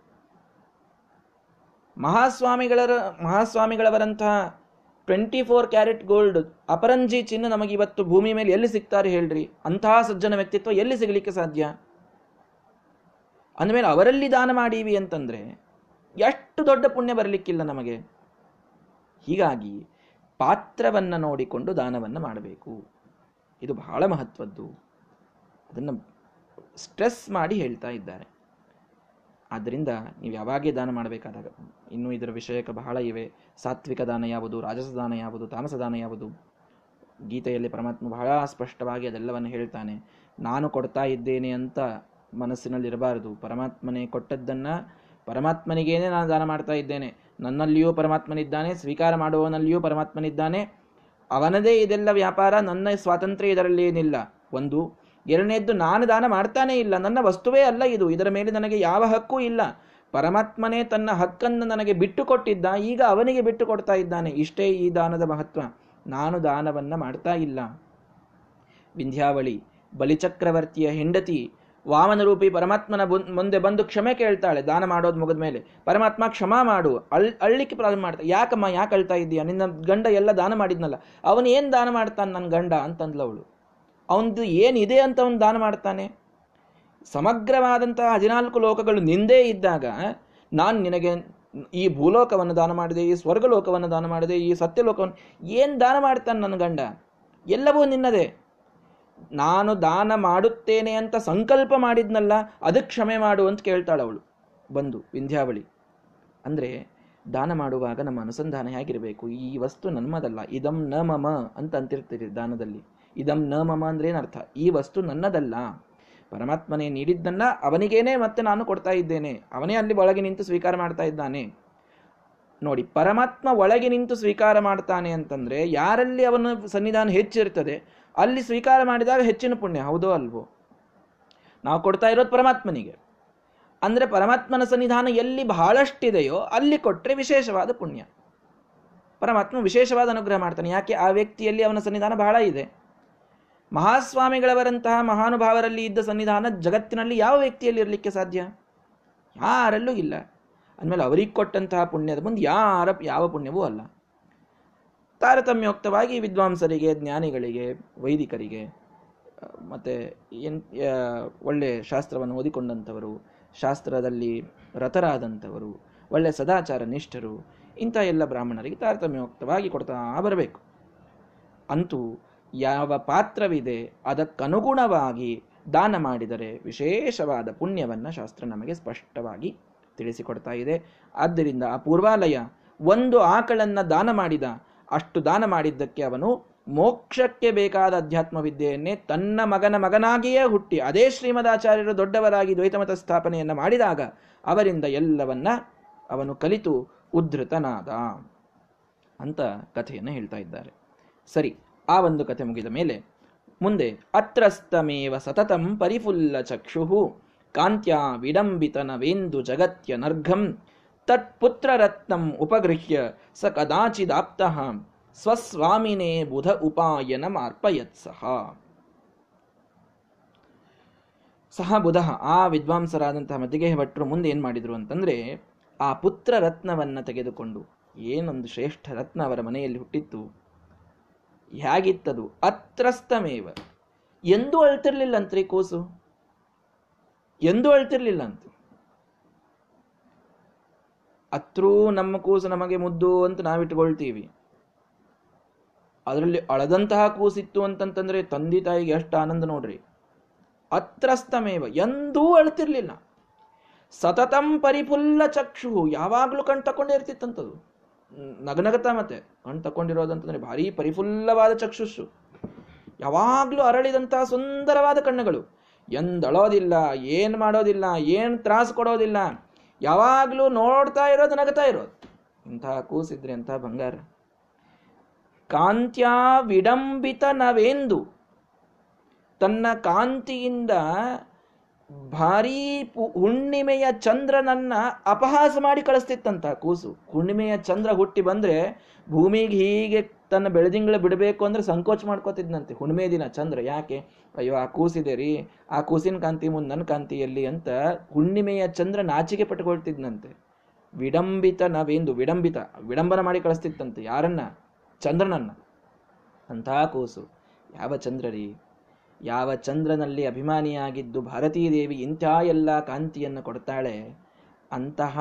ಮಹಾಸ್ವಾಮಿಗಳ ಮಹಾಸ್ವಾಮಿಗಳವರಂತಹ ಟ್ವೆಂಟಿ ಫೋರ್ ಕ್ಯಾರೆಟ್ ಗೋಲ್ಡ್ ಅಪರಂಜಿ ಚಿನ್ನ ನಮಗೆ ಇವತ್ತು ಭೂಮಿ ಮೇಲೆ ಎಲ್ಲಿ ಸಿಗ್ತಾರೆ ಹೇಳ್ರಿ? ಅಂತಹ ಸಜ್ಜನ ವ್ಯಕ್ತಿತ್ವ ಎಲ್ಲಿ ಸಿಗಲಿಕ್ಕೆ ಸಾಧ್ಯ? ಅಂದಮೇಲೆ ಅವರಲ್ಲಿ ದಾನ ಮಾಡೀವಿ ಅಂತಂದರೆ ಎಷ್ಟು ದೊಡ್ಡ ಪುಣ್ಯ ಬರಲಿಕ್ಕಿಲ್ಲ ನಮಗೆ. ಹೀಗಾಗಿ ಪಾತ್ರವನ್ನು ನೋಡಿಕೊಂಡು ದಾನವನ್ನು ಮಾಡಬೇಕು. ಇದು ಬಹಳ ಮಹತ್ವದ್ದು. ಅದನ್ನು ಸ್ಟ್ರೆಸ್ ಮಾಡಿ ಹೇಳ್ತಾ ಇದ್ದಾರೆ. ಆದ್ದರಿಂದ ನೀವು ಯಾವಾಗೇ ದಾನ ಮಾಡಬೇಕಾದಾಗ, ಇನ್ನೂ ಇದರ ವಿಷಯಕ್ಕೆ ಬಹಳ ಇವೆ. ಸಾತ್ವಿಕ ದಾನ ಯಾವುದು, ರಾಜಸ ದಾನ ಯಾವುದು, ತಾಮಸ ದಾನ ಯಾವುದು? ಗೀತೆಯಲ್ಲಿ ಪರಮಾತ್ಮ ಬಹಳ ಸ್ಪಷ್ಟವಾಗಿ ಅದೆಲ್ಲವನ್ನು ಹೇಳ್ತಾನೆ. ನಾನು ಕೊಡ್ತಾ ಇದ್ದೇನೆ ಅಂತ ಮನಸ್ಸಿನಲ್ಲಿರಬಾರದು. ಪರಮಾತ್ಮನೇ ಕೊಟ್ಟದ್ದನ್ನು, ಪರಮಾತ್ಮನಿಗೇನೆ ನಾನು ದಾನ ಮಾಡ್ತಾ ಇದ್ದೇನೆ. ನನ್ನಲ್ಲಿಯೂ ಪರಮಾತ್ಮನಿದ್ದಾನೆ, ಸ್ವೀಕಾರ ಮಾಡುವವನಲ್ಲಿಯೂ ಪರಮಾತ್ಮನಿದ್ದಾನೆ. ಅವನದೇ ಇದೆಲ್ಲ ವ್ಯಾಪಾರ, ನನ್ನ ಸ್ವಾತಂತ್ರ್ಯ ಇದರಲ್ಲಿ ಏನಿಲ್ಲ. ಒಂದು, ಎರಡನೇದ್ದು ನಾನು ದಾನ ಮಾಡ್ತಾನೇ ಇಲ್ಲ, ನನ್ನ ವಸ್ತುವೇ ಅಲ್ಲ ಇದು, ಇದರ ಮೇಲೆ ನನಗೆ ಯಾವ ಹಕ್ಕೂ ಇಲ್ಲ. ಪರಮಾತ್ಮನೇ ತನ್ನ ಹಕ್ಕನ್ನು ನನಗೆ ಬಿಟ್ಟು ಕೊಟ್ಟಿದ್ದ, ಈಗ ಅವನಿಗೆ ಬಿಟ್ಟು ಕೊಡ್ತಾ ಇದ್ದಾನೆ. ಇಷ್ಟೇ ಈ ದಾನದ ಮಹತ್ವ. ನಾನು ದಾನವನ್ನ ಮಾಡ್ತಾ ಇಲ್ಲ. ವಿಂಧ್ಯಾವಳಿ, ಬಲಿಚಕ್ರವರ್ತಿಯ ಹೆಂಡತಿ ವಾಮನರೂಪಿ ಪರಮಾತ್ಮನ ಮುಂದೆ ಬಂದು ಕ್ಷಮೆ ಕೇಳ್ತಾಳೆ, ದಾನ ಮಾಡೋದು ಮುಗಿದ ಮೇಲೆ. ಪರಮಾತ್ಮ ಕ್ಷಮಾ ಮಾಡು, ಅಳ್, ಅಳ್ಳಿಕ್ಕೆ ಪ್ರಾರಂಭ ಮಾಡ್ತಾ, ಯಾಕಮ್ಮ, ಯಾಕೆ ಅಳ್ತಾ ಇದ್ದೀಯ? ನಿನ್ನ ಗಂಡ ಎಲ್ಲ ದಾನ ಮಾಡಿದ್ನಲ್ಲ, ಅವನು ಏನು ದಾನ ಮಾಡ್ತಾನೆ ನನ್ನ ಗಂಡ ಅಂತಂದ್ಲವಳು ಅವನದು ಏನಿದೆ ಅಂತ ಅವನು ದಾನ ಮಾಡ್ತಾನೆ? ಸಮಗ್ರವಾದಂತಹ ಹದಿನಾಲ್ಕು ಲೋಕಗಳು ನಿಂದೇ ಇದ್ದಾಗ, ನಾನು ನಿನಗೆ ಈ ಭೂಲೋಕವನ್ನು ದಾನ ಮಾಡಿದೆ, ಈ ಸ್ವರ್ಗಲೋಕವನ್ನು ದಾನ ಮಾಡಿದೆ, ಈ ಸತ್ಯಲೋಕವನ್ನು, ಏನು ದಾನ ಮಾಡ್ತಾನೆ ನನ್ನ ಗಂಡ? ಎಲ್ಲವೂ ನಿನ್ನದೇ. ನಾನು ದಾನ ಮಾಡುತ್ತೇನೆ ಅಂತ ಸಂಕಲ್ಪ ಮಾಡಿದ್ನಲ್ಲ ಅದಕ್ಕೆ ಕ್ಷಮೆ ಮಾಡು ಅಂತ ಕೇಳ್ತಾಳೆ ಅವಳು. ಬಂದು ವಿಂಧ್ಯಾವಳಿ. ಅಂದರೆ ದಾನ ಮಾಡುವಾಗ ನಮ್ಮ ಅನುಸಂಧಾನ ಹೇಗಿರಬೇಕು? ಈ ವಸ್ತು ನಮ್ಮದಲ್ಲ ಇದಂ ನ ಮಮ ಅಂತ ಅಂತಿರ್ತೀರಿ ದಾನದಲ್ಲಿ. ಇದಂ ನ ಮಮ ಅಂದ್ರೆ ಏನರ್ಥ? ಈ ವಸ್ತು ನನ್ನದಲ್ಲ. ಪರಮಾತ್ಮನೇ ನೀಡಿದ್ದನ್ನ ಅವನಿಗೇನೆ ಮತ್ತೆ ನಾನು ಕೊಡ್ತಾ ಇದ್ದೇನೆ. ಅವನೇ ಅಲ್ಲಿ ಒಳಗೆ ನಿಂತು ಸ್ವೀಕಾರ ಮಾಡ್ತಾ ಇದ್ದಾನೆ. ನೋಡಿ, ಪರಮಾತ್ಮ ಒಳಗೆ ನಿಂತು ಸ್ವೀಕಾರ ಮಾಡ್ತಾನೆ ಅಂತಂದ್ರೆ ಯಾರಲ್ಲಿ ಅವನ ಸನ್ನಿಧಾನ ಹೆಚ್ಚಿರ್ತದೆ ಅಲ್ಲಿ ಸ್ವೀಕಾರ ಮಾಡಿದಾಗ ಹೆಚ್ಚಿನ ಪುಣ್ಯ, ಹೌದೋ ಅಲ್ವೋ? ನಾವು ಕೊಡ್ತಾ ಇರೋದು ಪರಮಾತ್ಮನಿಗೆ. ಅಂದರೆ ಪರಮಾತ್ಮನ ಸನ್ನಿಧಾನ ಎಲ್ಲಿ ಬಹಳಷ್ಟಿದೆಯೋ ಅಲ್ಲಿ ಕೊಟ್ಟರೆ ವಿಶೇಷವಾದ ಪುಣ್ಯ. ಪರಮಾತ್ಮ ವಿಶೇಷವಾದ ಅನುಗ್ರಹ ಮಾಡ್ತಾನೆ. ಯಾಕೆ? ಆ ವ್ಯಕ್ತಿಯಲ್ಲಿ ಅವನ ಸನ್ನಿಧಾನ ಬಹಳ ಇದೆ. ಮಹಾಸ್ವಾಮಿಗಳವರಂತಹ ಮಹಾನುಭಾವರಲ್ಲಿ ಇದ್ದ ಸನ್ನಿಧಾನ ಜಗತ್ತಿನಲ್ಲಿ ಯಾವ ವ್ಯಕ್ತಿಯಲ್ಲಿ ಇರಲಿಕ್ಕೆ ಸಾಧ್ಯ? ಯಾರಲ್ಲೂ ಇಲ್ಲ. ಅಂದಮೇಲೆ ಅವರಿಗೆ ಕೊಟ್ಟಂತಹ ಪುಣ್ಯದ ಮುಂದೆ ಯಾರ, ಯಾವ ಪುಣ್ಯವೂ ಅಲ್ಲ. ತಾರತಮ್ಯೋಕ್ತವಾಗಿ ವಿದ್ವಾಂಸರಿಗೆ, ಜ್ಞಾನಿಗಳಿಗೆ, ವೈದಿಕರಿಗೆ ಮತ್ತು ಎನ್ ಒಳ್ಳೆಯ ಶಾಸ್ತ್ರವನ್ನು ಓದಿಕೊಂಡಂಥವರು, ಶಾಸ್ತ್ರದಲ್ಲಿ ರತರಾದಂಥವರು ಒಳ್ಳೆಯ ಸದಾಚಾರ ನಿಷ್ಠರು, ಇಂಥ ಎಲ್ಲ ಬ್ರಾಹ್ಮಣರಿಗೆ ತಾರತಮ್ಯೋಕ್ತವಾಗಿ ಕೊಡ್ತಾ ಬರಬೇಕು. ಅಂತೂ ಯಾವ ಪಾತ್ರವಿದೆ ಅದಕ್ಕನುಗುಣವಾಗಿ ದಾನ ಮಾಡಿದರೆ ವಿಶೇಷವಾದ ಪುಣ್ಯವನ್ನು ಶಾಸ್ತ್ರ ನಮಗೆ ಸ್ಪಷ್ಟವಾಗಿ ತಿಳಿಸಿಕೊಡ್ತಾ ಇದೆ. ಆದ್ದರಿಂದ ಆ ಪೂರ್ವಾಲಯ ಒಂದು ಆಕಳನ್ನು ದಾನ ಮಾಡಿದ ಅಷ್ಟು ದಾನ ಮಾಡಿದ್ದಕ್ಕೆ ಅವನು ಮೋಕ್ಷಕ್ಕೆ ಬೇಕಾದ ಅಧ್ಯಾತ್ಮ ವಿದ್ಯೆಯನ್ನೇ ತನ್ನ ಮಗನ ಮಗನಾಗಿಯೇ ಹುಟ್ಟಿ ಅದೇ ಶ್ರೀಮದಾಚಾರ್ಯರು ದೊಡ್ಡವರಾಗಿ ದ್ವೈತಮತ ಸ್ಥಾಪನೆಯನ್ನು ಮಾಡಿದಾಗ ಅವರಿಂದ ಎಲ್ಲವನ್ನ ಅವನು ಕಲಿತು ಉದ್ಧತನಾದ ಅಂತ ಕಥೆಯನ್ನು ಹೇಳ್ತಾ ಇದ್ದಾರೆ. ಸರಿ, ಆ ಒಂದು ಕಥೆ ಮುಗಿದ ಮೇಲೆ ಮುಂದೆ ಅತ್ರಸ್ತಮೇವ ಸತತಂ ಪರಿಫುಲ್ಲ ಚಕ್ಷುಹು ಕಾಂತ್ಯ ವಿಡಂಬಿತನವೇಂದು ಜಗತ್ಯ ನರ್ಘಂ ತತ್ಪುತ್ರರತ್ನಂ ಉಪಗೃಹ್ಯ ಸ ಕದಾಚಿದಾಪ್ತ ಸ್ವಸ್ವಾಮಿನೇ ಬುಧ ಉಪಾಯನ ಮಾರ್ಪಯತ್ ಸಹ ಸಹ ಬುಧ ಆ ವಿದ್ವಾಂಸರಾದಂತಹ ಮದ್ದಿಗೆ ಭಟ್ರು ಮುಂದೆ ಏನು ಮಾಡಿದ್ರು ಅಂತಂದ್ರೆ, ಆ ಪುತ್ರ ರತ್ನವನ್ನ ತೆಗೆದುಕೊಂಡು, ಏನೊಂದು ಶ್ರೇಷ್ಠ ರತ್ನ ಅವರ ಮನೆಯಲ್ಲಿ ಹುಟ್ಟಿತ್ತು. ಹೇಗಿತ್ತದು ಅತ್ರಸ್ತಮೇವ. ಎಂದೂ ಅಂತ್ರಿ ಕೂಸು? ಎಂದೂ ಅಳ್ತಿರ್ಲಿಲ್ಲ ಅಂತ ಅತ್ರೂ ನಮ್ಮ ಕೂಸು ನಮಗೆ ಮುದ್ದು ಅಂತ ನಾವಿಟ್ಕೊಳ್ತೀವಿ ಅದರಲ್ಲಿ ಅಳದಂತಹ ಕೂಸಿತ್ತು ಅಂತಂತಂದ್ರೆ ತಂದೆ ತಾಯಿಗೆ ಎಷ್ಟು ಆನಂದ ನೋಡ್ರಿ. ಅತ್ರಸ್ತಮೇವ, ಎಂದೂ ಅಳ್ತಿರ್ಲಿಲ್ಲ. ಸತತಂ ಪರಿಫುಲ್ಲ ಚಕ್ಷು ಯಾವಾಗಲೂ ಕಣ್ ತಕೊಂಡಿರ್ತಿತ್ತಂತದು ನಗನಗತ ಮತ್ತೆ, ಕಣ್ ತಕೊಂಡಿರೋದಂತಂದ್ರೆ ಭಾರಿ ಪರಿಫುಲ್ಲವಾದ ಚಕ್ಷುಷು ಯಾವಾಗಲೂ ಅರಳಿದಂತಹ ಸುಂದರವಾದ ಕಣ್ಣುಗಳು. ಎಂದಳೋದಿಲ್ಲ, ಏನು ಮಾಡೋದಿಲ್ಲ, ಏನು ತ್ರಾಸು ಕೊಡೋದಿಲ್ಲ. ಯಾವಾಗ್ಲೂ ನೋಡ್ತಾ ಇರೋದು, ನಗತಾ ಇರೋದು. ಇಂತಹ ಕೂಸಿದ್ರೆ ಅಂತ ಬಂಗಾರ? ಕಾಂತ್ಯ ವಿಡಂಬಿತ ನವೆಂದು? ತನ್ನ ಕಾಂತಿಯಿಂದ ಭಾರೀ ಹುಣ್ಣಿಮೆಯ ಚಂದ್ರನನ್ನ ಅಪಹಾಸ ಮಾಡಿ ಕಳಿಸ್ತಿತ್ತಂತ ಕೂಸು. ಹುಣ್ಣಿಮೆಯ ಚಂದ್ರ ಹುಟ್ಟಿ ಬಂದ್ರೆ ಭೂಮಿಗೆ ಹೀಗೆ ತನ್ನ ಬೆಳದಿಂಗಳ ಬಿಡಬೇಕು ಅಂದ್ರೆ ಸಂಕೋಚ ಮಾಡ್ಕೋತಿದ್ನಂತೆ. ಹುಣ್ಮೆ ದಿನ, ಚಂದ್ರ, ಯಾಕೆ? ಅಯ್ಯೋ, ಆ ಕೂಸಿದೆ ರೀ. ಆ ಕೂಸಿನ ಕಾಂತಿ ಮುಂದೆ ನನ್ನ ಕಾಂತಿಯಲ್ಲಿ ಅಂತ ಹುಣ್ಣಿಮೆಯ ಚಂದ್ರ ನಾಚಿಕೆ ಪಟ್ಕೊಳ್ತಿದ್ನಂತೆ. ವಿಡಂಬಿತ ನಾವೇಂದು? ವಿಡಂಬಿತ. ವಿಡಂಬನ ಮಾಡಿ ಕಳಿಸ್ತಿತ್ತಂತೆ. ಯಾರನ್ನ? ಚಂದ್ರನನ್ನ. ಅಂಥ ಕೂಸು. ಯಾವ ಚಂದ್ರ ರೀ? ಯಾವ ಚಂದ್ರನಲ್ಲಿ ಅಭಿಮಾನಿಯಾಗಿದ್ದು ಭಾರತೀದೇವಿ ಇಂಥ ಎಲ್ಲ ಕಾಂತಿಯನ್ನು ಕೊಡ್ತಾಳೆ. ಅಂತಹ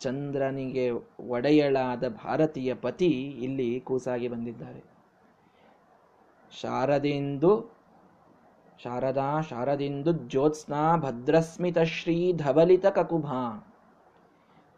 ಚಂದ್ರನಿಗೆ ಒಡೆಯಳಾದ ಭಾರತೀಯ ಪತಿ ಇಲ್ಲಿ ಕೂಸಾಗಿ ಬಂದಿದ್ದಾರೆ. ಶಾರದೆಂದು, ಶಾರದಾ ಶಾರದೆಂದು ಜ್ಯೋತ್ಸ್ನಾ ಭದ್ರಸ್ಮಿತ ಶ್ರೀ ಧವಲಿತ ಕಕುಭ.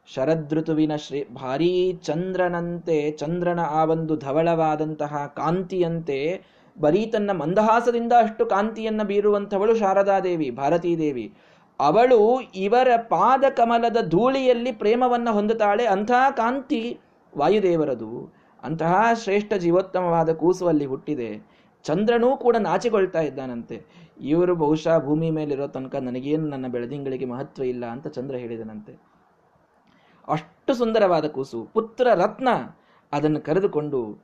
ಶರದೃತುವಿನ ಶ್ರೀ, ಭಾರೀ ಚಂದ್ರನಂತೆ, ಚಂದ್ರನ ಆ ಒಂದು ಧವಳವಾದಂತಹ ಕಾಂತಿಯಂತೆ, ಬರೀ ತನ್ನ ಮಂದಹಾಸದಿಂದ ಅಷ್ಟು ಕಾಂತಿಯನ್ನ ಬೀರುವಂಥವಳು ಶಾರದಾದೇವಿ, ಭಾರತೀದೇವಿ. ಅವಳು ಇವರ ಪಾದ ಕಮಲದ ಧೂಳಿಯಲ್ಲಿ ಪ್ರೇಮವನ್ನು ಹೊಂದುತ್ತಾಳೆ. ಅಂತಹ ಕಾಂತಿ ವಾಯುದೇವರದು. ಅಂತಹ ಶ್ರೇಷ್ಠ ಜೀವೋತ್ತಮವಾದ ಕೂಸು ಅಲ್ಲಿ ಹುಟ್ಟಿದೆ. ಚಂದ್ರನೂ ಕೂಡ ನಾಚಿಕೊಳ್ತಾ ಇದ್ದಾನಂತೆ. ಇವರು ಬಹುಶಃ ಭೂಮಿ ಮೇಲಿರೋ ತನಕ ನನಗೇನು ನನ್ನ ಬೆಳದಿಂಗಳಿಗೆ ಮಹತ್ವ ಇಲ್ಲ ಅಂತ ಚಂದ್ರ ಹೇಳಿದನಂತೆ. ಅಷ್ಟು ಸುಂದರವಾದ ಕೂಸು. ಪುತ್ರ ರತ್ನ ಅದನ್ನು ಕರೆದುಕೊಂಡು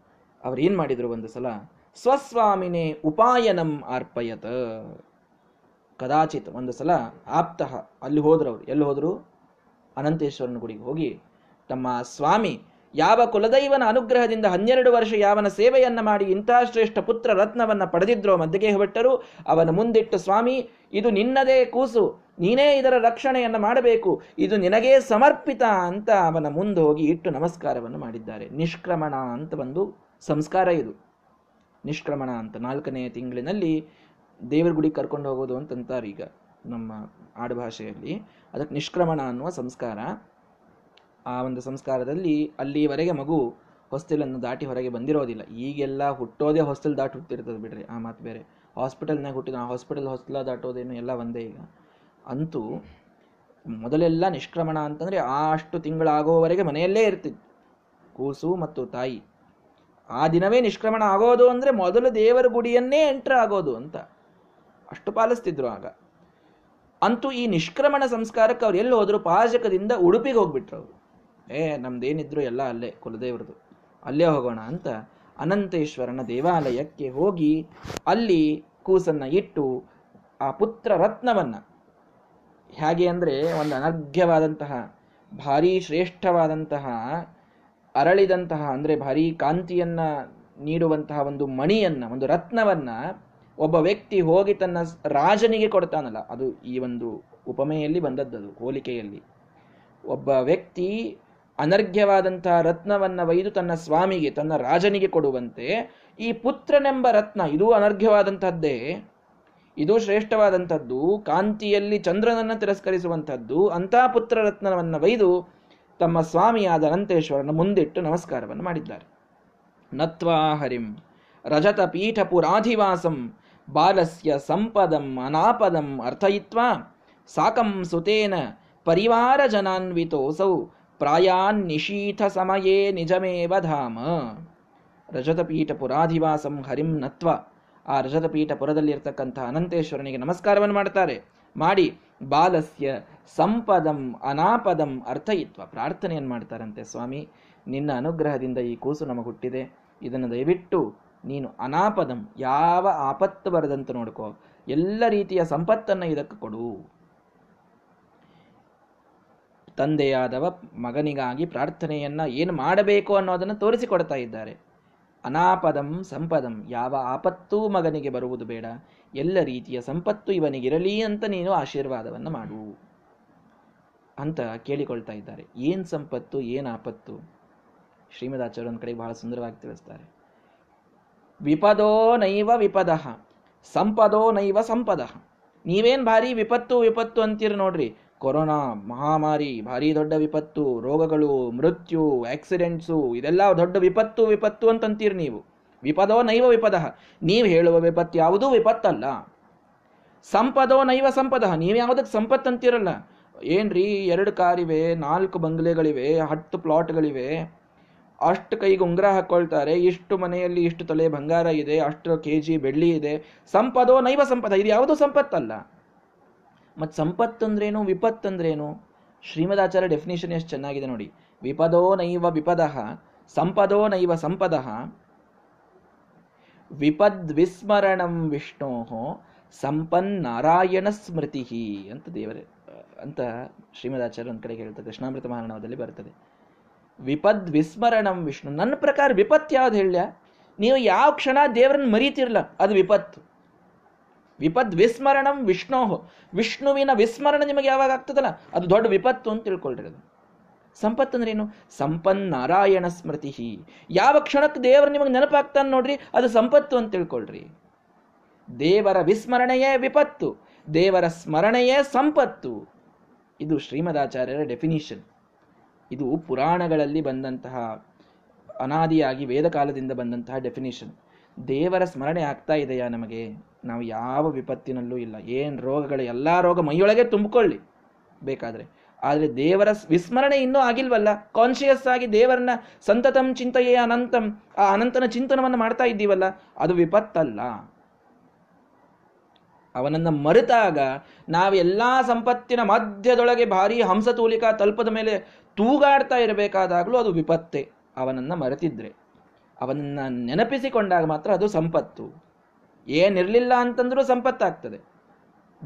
ಅವರೇನ್ ಮಾಡಿದರು ಒಂದು ಸಲ? ಸ್ವಸ್ವಾಮಿನೇ ಉಪಾಯನಂ ಅರ್ಪಯತ. ಕದಾಚಿತ್ ಒಂದು ಸಲ ಆಪ್ತಃ ಅಲ್ಲಿ ಹೋದ್ರು ಅವರು ಎಲ್ಲಿ ಹೋದರು? ಅನಂತೇಶ್ವರನ ಗುಡಿಗೆ ಹೋಗಿ ತಮ್ಮ ಸ್ವಾಮಿ, ಯಾವ ಕುಲದೈವನ ಅನುಗ್ರಹದಿಂದ ಹನ್ನೆರಡು ವರ್ಷ ಯಾವನ ಸೇವೆಯನ್ನು ಮಾಡಿ ಇಂಥ ಶ್ರೇಷ್ಠ ಪುತ್ರ ರತ್ನವನ್ನು ಪಡೆದಿದ್ರೋ ಮಧ್ಯಗೆ ಹೊಟ್ಟರು ಅವನ ಮುಂದಿಟ್ಟು, ಸ್ವಾಮಿ, ಇದು ನಿನ್ನದೇ ಕೂಸು. ನೀನೇ ಇದರ ರಕ್ಷಣೆಯನ್ನು ಮಾಡಬೇಕು. ಇದು ನಿನಗೇ ಸಮರ್ಪಿತ ಅಂತ ಅವನ ಮುಂದೆ ಹೋಗಿ ಇಟ್ಟು ನಮಸ್ಕಾರವನ್ನು ಮಾಡಿದ್ದಾರೆ. ನಿಷ್ಕ್ರಮಣ ಅಂತ ಒಂದು ಸಂಸ್ಕಾರ ಇದು. ನಿಷ್ಕ್ರಮಣ ಅಂತ ನಾಲ್ಕನೇ ತಿಂಗಳಿನಲ್ಲಿ ದೇವರ ಗುಡಿ ಕರ್ಕೊಂಡು ಹೋಗೋದು ಅಂತಂತಾರೆ ಈಗ ನಮ್ಮ ಆಡುಭಾಷೆಯಲ್ಲಿ ಅದಕ್ಕೆ ನಿಷ್ಕ್ರಮಣ ಅನ್ನುವ ಸಂಸ್ಕಾರ. ಆ ಒಂದು ಸಂಸ್ಕಾರದಲ್ಲಿ ಅಲ್ಲಿವರೆಗೆ ಮಗು ಹೊಸ್ತಿಲನ್ನು ದಾಟಿ ಹೊರಗೆ ಬಂದಿರೋದಿಲ್ಲ. ಈಗೆಲ್ಲ ಹುಟ್ಟೋದೇ ಹೊಸ್ತಿಲ್ ದಾಟಿ ಹುಟ್ಟಿರ್ತದೆ ಬಿಡ್ರಿ, ಆ ಮಾತು ಬೇರೆ. ಹಾಸ್ಪಿಟಲ್ನಾಗ ಹುಟ್ಟಿದ ಹಾಸ್ಪಿಟಲ್ ಹೊಸ್ತಿಲ ದಾಟೋದೇನು ಎಲ್ಲ ಒಂದೇ ಈಗ. ಅಂತೂ ಮೊದಲೆಲ್ಲ ನಿಷ್ಕ್ರಮಣ ಅಂತಂದರೆ ಆ ಅಷ್ಟು ತಿಂಗಳಾಗೋವರೆಗೆ ಮನೆಯಲ್ಲೇ ಇರ್ತಿತ್ತು. ಕೂಸು ಮತ್ತು ತಾಯಿ. ಆ ದಿನವೇ ನಿಷ್ಕ್ರಮಣ ಆಗೋದು ಅಂದರೆ ಮೊದಲು ದೇವರ ಗುಡಿಯನ್ನೇ ಎಂಟ್ರ್ ಆಗೋದು ಅಂತ. ಅಷ್ಟು ಪಾಲಿಸ್ತಿದ್ರು ಆಗ. ಅಂತೂ ಈ ನಿಷ್ಕ್ರಮಣ ಸಂಸ್ಕಾರಕ್ಕೆ ಅವ್ರು ಎಲ್ಲಿ ಹೋದ್ರು ಪಾಜಕದಿಂದ ಉಡುಪಿಗೆ ಹೋಗ್ಬಿಟ್ರು ಅವರು. ಏ, ನಮ್ದೇನಿದ್ರು ಎಲ್ಲ ಅಲ್ಲೇ ಕುಲದೇವ್ರದ್ದು ಅಲ್ಲೇ ಹೋಗೋಣ ಅಂತ ಅನಂತೇಶ್ವರನ ದೇವಾಲಯಕ್ಕೆ ಹೋಗಿ ಅಲ್ಲಿ ಕೂಸನ್ನ ಇಟ್ಟು ಆ ಪುತ್ರ ರತ್ನವನ್ನ, ಹೇಗೆ ಅಂದರೆ ಒಂದು ಅನರ್ಘ್ಯವಾದಂತಹ, ಭಾರೀ ಶ್ರೇಷ್ಠವಾದಂತಹ, ಅರಳಿದಂತಹ, ಅಂದರೆ ಭಾರೀ ಕಾಂತಿಯನ್ನ ನೀಡುವಂತಹ ಒಂದು ಮಣಿಯನ್ನ, ಒಂದು ರತ್ನವನ್ನ ಒಬ್ಬ ವ್ಯಕ್ತಿ ಹೋಗಿ ತನ್ನ ರಾಜನಿಗೆ ಕೊಡ್ತಾನಲ್ಲ, ಅದು ಈ ಒಂದು ಉಪಮೆಯಲ್ಲಿ ಬಂದದ್ದದು, ಹೋಲಿಕೆಯಲ್ಲಿ. ಒಬ್ಬ ವ್ಯಕ್ತಿ ಅನರ್ಘ್ಯವಾದಂತಹ ರತ್ನವನ್ನು ಒಯ್ದು ತನ್ನ ಸ್ವಾಮಿಗೆ, ತನ್ನ ರಾಜನಿಗೆ ಕೊಡುವಂತೆ, ಈ ಪುತ್ರನೆಂಬ ರತ್ನ, ಇದು ಅನರ್ಘ್ಯವಾದಂಥದ್ದೇ, ಇದು ಶ್ರೇಷ್ಠವಾದಂಥದ್ದು, ಕಾಂತಿಯಲ್ಲಿ ಚಂದ್ರನನ್ನು ತಿರಸ್ಕರಿಸುವಂಥದ್ದು ಅಂತಹ ಪುತ್ರ ರತ್ನವನ್ನು ಒಯ್ದು ತಮ್ಮ ಸ್ವಾಮಿಯಾದ ಅನಂತೇಶ್ವರನ ಮುಂದಿಟ್ಟು ನಮಸ್ಕಾರವನ್ನು ಮಾಡಿದ್ದಾರೆ. ನತ್ವಾ ಹರಿಂ, ರಜತ ಪೀಠ ಪುರಾಧಿವಾಸಂ ಬಾಲಸ್ಯ ಸಂಪದಂ ಅನಾಪದಂ ಅರ್ಥಯಿತ್ವ. ಸಾಕಂ ಸುತೇನ ಪರಿವಾರ ಜನಾನ್ವಿತೋಸೌ ಪ್ರಾಯಾನ್ ನಿಶೀಥ ಸಮಯೇ ನಿಜಮೇವ ಧಾಮ ರಜತಪೀಠ ಪುರಾಧಿವಾಸಂ ಹರಿಂ ನತ್ವ. ಆ ರಜತಪೀಠ ಪುರದಲ್ಲಿ ಇರ್ತಕ್ಕಂಥ ಅನಂತೇಶ್ವರನಿಗೆ ನಮಸ್ಕಾರವನ್ನು ಮಾಡ್ತಾರೆ ಮಾಡಿ, ಬಾಲಸ್ಯ ಸಂಪದಂ ಅನಾಪದಂ ಅರ್ಥಯಿತ್ವ. ಪ್ರಾರ್ಥನೆಯನ್ನು ಮಾಡ್ತಾರಂತೆ ಸ್ವಾಮಿ. ನಿನ್ನ ಅನುಗ್ರಹದಿಂದ ಈ ಕೂಸು ನಮಗೆ ಹುಟ್ಟಿದೆ ಇದನ್ನು ದಯವಿಟ್ಟು ನೀನು ಅನಾಪದಂ, ಯಾವ ಆಪತ್ತು ಬರದಂತ ನೋಡ್ಕೋ. ಎಲ್ಲ ರೀತಿಯ ಸಂಪತ್ತನ್ನು ಇದಕ್ಕೆ ಕೊಡು. ತಂದೆಯಾದವ ಮಗನಿಗಾಗಿ ಪ್ರಾರ್ಥನೆಯನ್ನ ಏನು ಮಾಡಬೇಕು ಅನ್ನೋದನ್ನು ತೋರಿಸಿಕೊಡ್ತಾ ಇದ್ದಾರೆ. ಅನಾಪದಂ, ಸಂಪದಂ, ಯಾವ ಆಪತ್ತೂ ಮಗನಿಗೆ ಬರುವುದು ಬೇಡ. ಎಲ್ಲ ರೀತಿಯ ಸಂಪತ್ತು ಇವನಿಗಿರಲಿ ಅಂತ ನೀನು ಆಶೀರ್ವಾದವನ್ನು ಮಾಡು. ಅಂತ ಕೇಳಿಕೊಳ್ತಾ ಇದ್ದಾರೆ. ಏನು ಸಂಪತ್ತು, ಏನು ಆಪತ್ತು? ಶ್ರೀಮದಾಚಾರ್ಯ ಒಂದು ಕಡೆ ಬಹಳ ಸುಂದರವಾಗಿ ತಿಳಿಸ್ತಾರೆ. ವಿಪದೋ ನೈವ ವಿಪದ, ಸಂಪದೋ ನೈವ ಸಂಪದ. ನೀವೇನು ಭಾರಿ ವಿಪತ್ತು ವಿಪತ್ತು ಅಂತೀರಿ ನೋಡ್ರಿ. ಕೊರೋನಾ ಮಹಾಮಾರಿ, ಭಾರಿ ದೊಡ್ಡ ವಿಪತ್ತು, ರೋಗಗಳು, ಮೃತ್ಯು, ಆಕ್ಸಿಡೆಂಟ್ಸು, ಇದೆಲ್ಲ ದೊಡ್ಡ ವಿಪತ್ತು ವಿಪತ್ತು ಅಂತಂತೀರಿ ನೀವು. ವಿಪದೋ ನೈವ ವಿಪದ, ನೀವು ಹೇಳುವ ವಿಪತ್ತು ಯಾವುದೂ ವಿಪತ್ತಲ್ಲ. ಸಂಪದೋ ನೈವ ಸಂಪದ, ನೀವು ಯಾವುದಕ್ಕೆ ಸಂಪತ್ತು ಅಂತೀರಲ್ಲ ಏನ್ರಿ, ಎರಡು ಕಾರಿವೆ, ನಾಲ್ಕು ಬಂಗ್ಲೆಗಳಿವೆ, ಹತ್ತು ಪ್ಲಾಟ್ಗಳಿವೆ ಅಷ್ಟು ಕೈಗೆ ಉಂಗುರ ಹಾಕೊಳ್ತಾರೆ, ಇಷ್ಟು ಮನೆಯಲ್ಲಿ ಇಷ್ಟು ತೊಲೆ ಬಂಗಾರ ಇದೆ, ಅಷ್ಟು ಕೆ ಜಿ ಬೆಳ್ಳಿ ಇದೆ, ಸಂಪದೋ ನೈವ ಸಂಪದ, ಇದು ಯಾವುದೂ ಸಂಪತ್ತಲ್ಲ. ಮತ್ತು ಸಂಪತ್ತಂದ್ರೇನು ವಿಪತ್ತಂದ್ರೇನು ಶ್ರೀಮದಾಚಾರ್ಯ ಡೆಫಿನೇಷನ್ ಎಷ್ಟು ಚೆನ್ನಾಗಿದೆ ನೋಡಿ. ವಿಪದೋ ನೈವ ವಿಪದ, ಸಂಪದೋ ನೈವ ಸಂಪದ. ವಿಪದ್ವಿಸ್ಮರಣಂ ವಿಷ್ಣೋ ಸಂಪನ್ನಾರಾಯಣ ಸ್ಮೃತಿ ಅಂತ ದೇವರೇ, ಅಂತ ಶ್ರೀಮದಾಚಾರ್ಯ ಒಂದು ಕಡೆ ಹೇಳ್ತಾರೆ, ಕೃಷ್ಣಾಮೃತ ಮಹಾರಣವದಲ್ಲಿ ಬರ್ತದೆ. ವಿಪದ್ ವಿಸ್ಮರಣಂ ವಿಷ್ಣು. ನನ್ನ ಪ್ರಕಾರ ವಿಪತ್ತು ಯಾವ್ದು ಹೇಳ್ಯ? ನೀವು ಯಾವ ಕ್ಷಣ ದೇವರನ್ನ ಮರೀತಿರ್ಲ, ಅದು ವಿಪತ್ತು. ವಿಪದ್ ವಿಸ್ಮರಣಂ ವಿಷ್ಣೋ ವಿಷ್ಣುವಿನ ವಿಸ್ಮರಣ ನಿಮಗೆ ಯಾವಾಗ ಆಗ್ತದಲ್ಲ? ಅದು ದೊಡ್ಡ ವಿಪತ್ತು ಅಂತ ತಿಳ್ಕೊಳ್ರಿ ಅದು ಸಂಪತ್ತು ಅಂದ್ರೆ ಏನು? ಸಂಪನ್ ನಾರಾಯಣ ಸ್ಮೃತಿ ಯಾವ ಕ್ಷಣಕ್ಕೆ ದೇವರು ನಿಮಗೆ ನೆನಪಾಗ್ತಾನೆ ನೋಡ್ರಿ, ಅದು ಸಂಪತ್ತು ಅಂತ ತಿಳ್ಕೊಳ್ರಿ. ದೇವರ ವಿಸ್ಮರಣೆಯೇ ವಿಪತ್ತು. ದೇವರ ಸ್ಮರಣೆಯೇ ಸಂಪತ್ತು. ಇದು ಶ್ರೀಮದಾಚಾರ್ಯರ ಡೆಫಿನಿಷನ್ ಇದು ಪುರಾಣಗಳಲ್ಲಿ ಬಂದಂತಹ ಅನಾದಿಯಾಗಿ ವೇದ ಕಾಲದಿಂದ ಬಂದಂತಹ ಡೆಫಿನೇಷನ್ ದೇವರ ಸ್ಮರಣೆ ಆಗ್ತಾ ಇದೆಯಾ ನಮಗೆ? ನಾವು ಯಾವ ವಿಪತ್ತಿನಲ್ಲೂ ಇಲ್ಲ. ಏನು ರೋಗಗಳು, ಎಲ್ಲ ರೋಗ ಮೈಯೊಳಗೆ ತುಂಬಿಕೊಳ್ಳಿ ಬೇಕಾದರೆ. ಆದರೆ ದೇವರ ವಿಸ್ಮರಣೆ ಇನ್ನೂ ಆಗಿಲ್ವಲ್ಲ? ಕಾನ್ಷಿಯಸ್ ಆಗಿ ದೇವರನ್ನ ಸಂತತಂ ಚಿಂತೆಯೇ ಅನಂತಂ, ಆ ಅನಂತನ ಚಿಂತನವನ್ನು ಮಾಡ್ತಾ ಇದ್ದೀವಲ್ಲ? ಅದು ವಿಪತ್ತಲ್ಲ. ಅವನನ್ನ ಮರೆತಾಗ ನಾವೆಲ್ಲಾ ಸಂಪತ್ತಿನ ಮಧ್ಯದೊಳಗೆ ಭಾರೀ ಹಂಸತೂಲಿಕ ತಲ್ಪದ ಮೇಲೆ ತೂಗಾಡ್ತಾ ಇರಬೇಕಾದಾಗಲೂ ಅದು ವಿಪತ್ತೆ. ಅವನನ್ನು ಮರೆತಿದ್ರೆ. ಅವನನ್ನು ನೆನಪಿಸಿಕೊಂಡಾಗ ಮಾತ್ರ ಅದು ಸಂಪತ್ತು. ಏನಿರಲಿಲ್ಲ ಅಂತಂದ್ರೂ ಸಂಪತ್ತಾಗ್ತದೆ.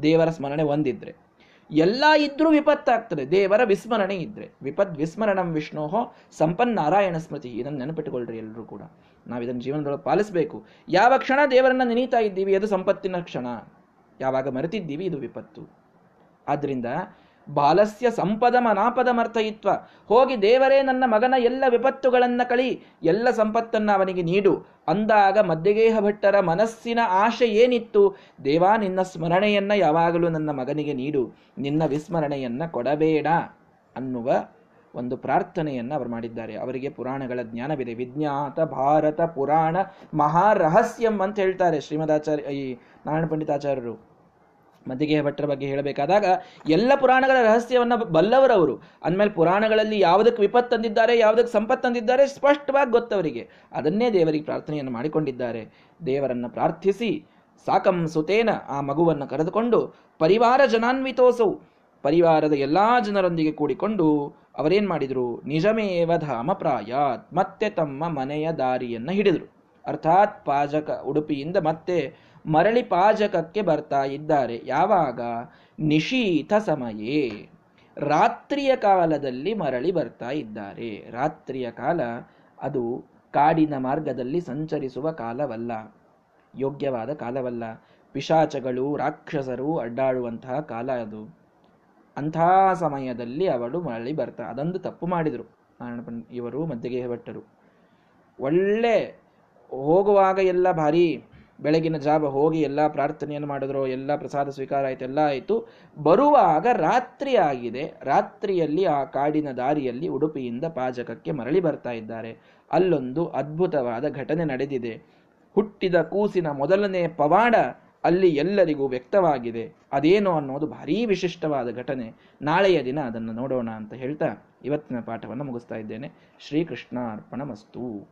ದೇವರ ಸ್ಮರಣೆ ಒಂದಿದ್ರೆ ಎಲ್ಲ ಇದ್ರೂ ವಿಪತ್ತಾಗ್ತದೆ. ದೇವರ ವಿಸ್ಮರಣೆ ಇದ್ರೆ. ವಿಪತ್ ವಿಸ್ಮರಣಂ ವಿಷ್ಣೋಹೋ ಸಂಪನ್ ನಾರಾಯಣ ಸ್ಮೃತಿ. ಇದನ್ನು ನೆನಪಿಟ್ಟುಕೊಳ್ಳ್ರಿ ಎಲ್ಲರೂ ಕೂಡ. ನಾವು ಇದನ್ನು ಜೀವನದೊಳಗೆ ಪಾಲಿಸಬೇಕು. ಯಾವ ಕ್ಷಣ ದೇವರನ್ನ ನೆನೀತಾ ಇದ್ದೀವಿ, ಅದು ಸಂಪತ್ತಿನ ಕ್ಷಣ. ಯಾವಾಗ ಮರೆತಿದ್ದೀವಿ, ಇದು ವಿಪತ್ತು. ಆದ್ದರಿಂದ ಬಾಲಸ್ಯ ಸಂಪದ ಮನಾಪದಮರ್ಥಯಿತ್ವ ಹೋಗಿ ದೇವರೇ, ನನ್ನ ಮಗನ ಎಲ್ಲ ವಿಪತ್ತುಗಳನ್ನು ಕಳಿ, ಎಲ್ಲ ಸಂಪತ್ತನ್ನ ಅವನಿಗೆ ನೀಡು. ಅಂದಾಗ ಮಧ್ಯಗೇಹ ಭಟ್ಟರ ಮನಸ್ಸಿನ ಆಶೆ ಏನಿತ್ತು? ದೇವಾ, ನಿನ್ನ ಸ್ಮರಣೆಯನ್ನ ಯಾವಾಗಲೂ ನನ್ನ ಮಗನಿಗೆ ನೀಡು. ನಿನ್ನ ವಿಸ್ಮರಣೆಯನ್ನ ಕೊಡಬೇಡ ಅನ್ನುವ ಒಂದು ಪ್ರಾರ್ಥನೆಯನ್ನ ಅವರು ಮಾಡಿದ್ದಾರೆ. ಅವರಿಗೆ ಪುರಾಣಗಳ ಜ್ಞಾನವಿದೆ. ವಿಜ್ಞಾತ ಭಾರತ ಪುರಾಣ ಮಹಾರಹಸ್ಯಂ ಅಂತ ಹೇಳ್ತಾರೆ ಶ್ರೀಮದಾಚಾರ್ಯ, ಈ ನಾರಾಯಣ ಪಂಡಿತಾಚಾರ್ಯರು. ಮದ್ದಿಗೆ ಭಟ್ಟರ ಬಗ್ಗೆ ಹೇಳಬೇಕಾದಾಗ, ಎಲ್ಲ ಪುರಾಣಗಳ ರಹಸ್ಯವನ್ನ ಬಲ್ಲವರವರು. ಅಂದಮೇಲೆ ಪುರಾಣಗಳಲ್ಲಿ ಯಾವುದಕ್ಕೆ ವಿಪತ್ತು ತಂದಿದ್ದಾರೆ ಯಾವುದಕ್ಕೆ ಸಂಪತ್ತು ತಂದಿದ್ದಾರೆ ಸ್ಪಷ್ಟವಾಗಿ ಗೊತ್ತವರಿಗೆ. ಅದನ್ನೇ ದೇವರಿಗೆ ಪ್ರಾರ್ಥನೆಯನ್ನು ಮಾಡಿಕೊಂಡಿದ್ದಾರೆ. ದೇವರನ್ನು ಪ್ರಾರ್ಥಿಸಿ, ಸಾಕಂ ಸುತೇನ ಆ ಮಗುವನ್ನು ಕರೆದುಕೊಂಡು, ಪರಿವಾರ ಜನಾನ್ವಿತೋಸವು ಪರಿವಾರದ ಎಲ್ಲಾ ಜನರೊಂದಿಗೆ ಕೂಡಿಕೊಂಡು ಅವರೇನ್ ಮಾಡಿದ್ರು? ನಿಜಮೇವ ಧಾಮ ಪ್ರಾಯಾತ್ ಮತ್ತೆ ತಮ್ಮ ಮನೆಯ ದಾರಿಯನ್ನು ಹಿಡಿದರು. ಅರ್ಥಾತ್ ಪಾಜಕ ಉಡುಪಿಯಿಂದ ಮತ್ತೆ ಮರಳಿ ಪಾಜಕಕ್ಕೆ ಬರ್ತಾ ಇದ್ದಾರೆ. ಯಾವಾಗ? ನಿಶೀತ ಸಮಯೇ. ರಾತ್ರಿಯ ಕಾಲದಲ್ಲಿ ಮರಳಿ ಬರ್ತಾ ಇದ್ದಾರೆ. ರಾತ್ರಿಯ ಕಾಲ ಅದು ಕಾಡಿನ ಮಾರ್ಗದಲ್ಲಿ ಸಂಚರಿಸುವ ಕಾಲವಲ್ಲ. ಯೋಗ್ಯವಾದ ಕಾಲವಲ್ಲ. ಪಿಶಾಚಗಳು, ರಾಕ್ಷಸರು ಅಡ್ಡಾಡುವಂತಹ ಕಾಲ ಅದು. ಅಂಥ ಸಮಯದಲ್ಲಿ ಅವಳು ಮರಳಿ ಬರ್ತಾ, ಅದೊಂದು ತಪ್ಪು ಮಾಡಿದರು. ನಾರಾಯಣ ಇವರು ಮದ್ದಿಗೆ ಭಟ್ಟರು. ಒಳ್ಳೆ ಹೋಗುವಾಗ ಎಲ್ಲ ಭಾರಿ ಬೆಳಗಿನ ಜಾವ ಹೋಗಿ ಎಲ್ಲ ಪ್ರಾರ್ಥನೆಯನ್ನು ಮಾಡಿದ್ರು, ಎಲ್ಲ ಪ್ರಸಾದ ಸ್ವೀಕಾರ ಆಯಿತು, ಎಲ್ಲ ಆಯಿತು. ಬರುವಾಗ ರಾತ್ರಿ ಆಗಿದೆ. ರಾತ್ರಿಯಲ್ಲಿ ಆ ಕಾಡಿನ ದಾರಿಯಲ್ಲಿ ಉಡುಪಿಯಿಂದ ಪಾಜಕಕ್ಕೆ ಮರಳಿ ಬರ್ತಾ ಇದ್ದಾರೆ. ಅಲ್ಲೊಂದು ಅದ್ಭುತವಾದ ಘಟನೆ ನಡೆದಿದೆ. ಹುಟ್ಟಿದ ಕೂಸಿನ ಮೊದಲನೇ ಪವಾಡ ಅಲ್ಲಿ ಎಲ್ಲರಿಗೂ ವ್ಯಕ್ತವಾಗಿದೆ. ಅದೇನು ಅನ್ನೋದು ಭಾರೀ ವಿಶಿಷ್ಟವಾದ ಘಟನೆ. ನಾಳೆಯ ದಿನ ಅದನ್ನು ನೋಡೋಣ ಅಂತ ಹೇಳ್ತಾ ಇವತ್ತಿನ ಪಾಠವನ್ನು ಮುಗಿಸ್ತಾ ಇದ್ದೇನೆ. ಶ್ರೀಕೃಷ್ಣ ಅರ್ಪಣ ಮಸ್ತು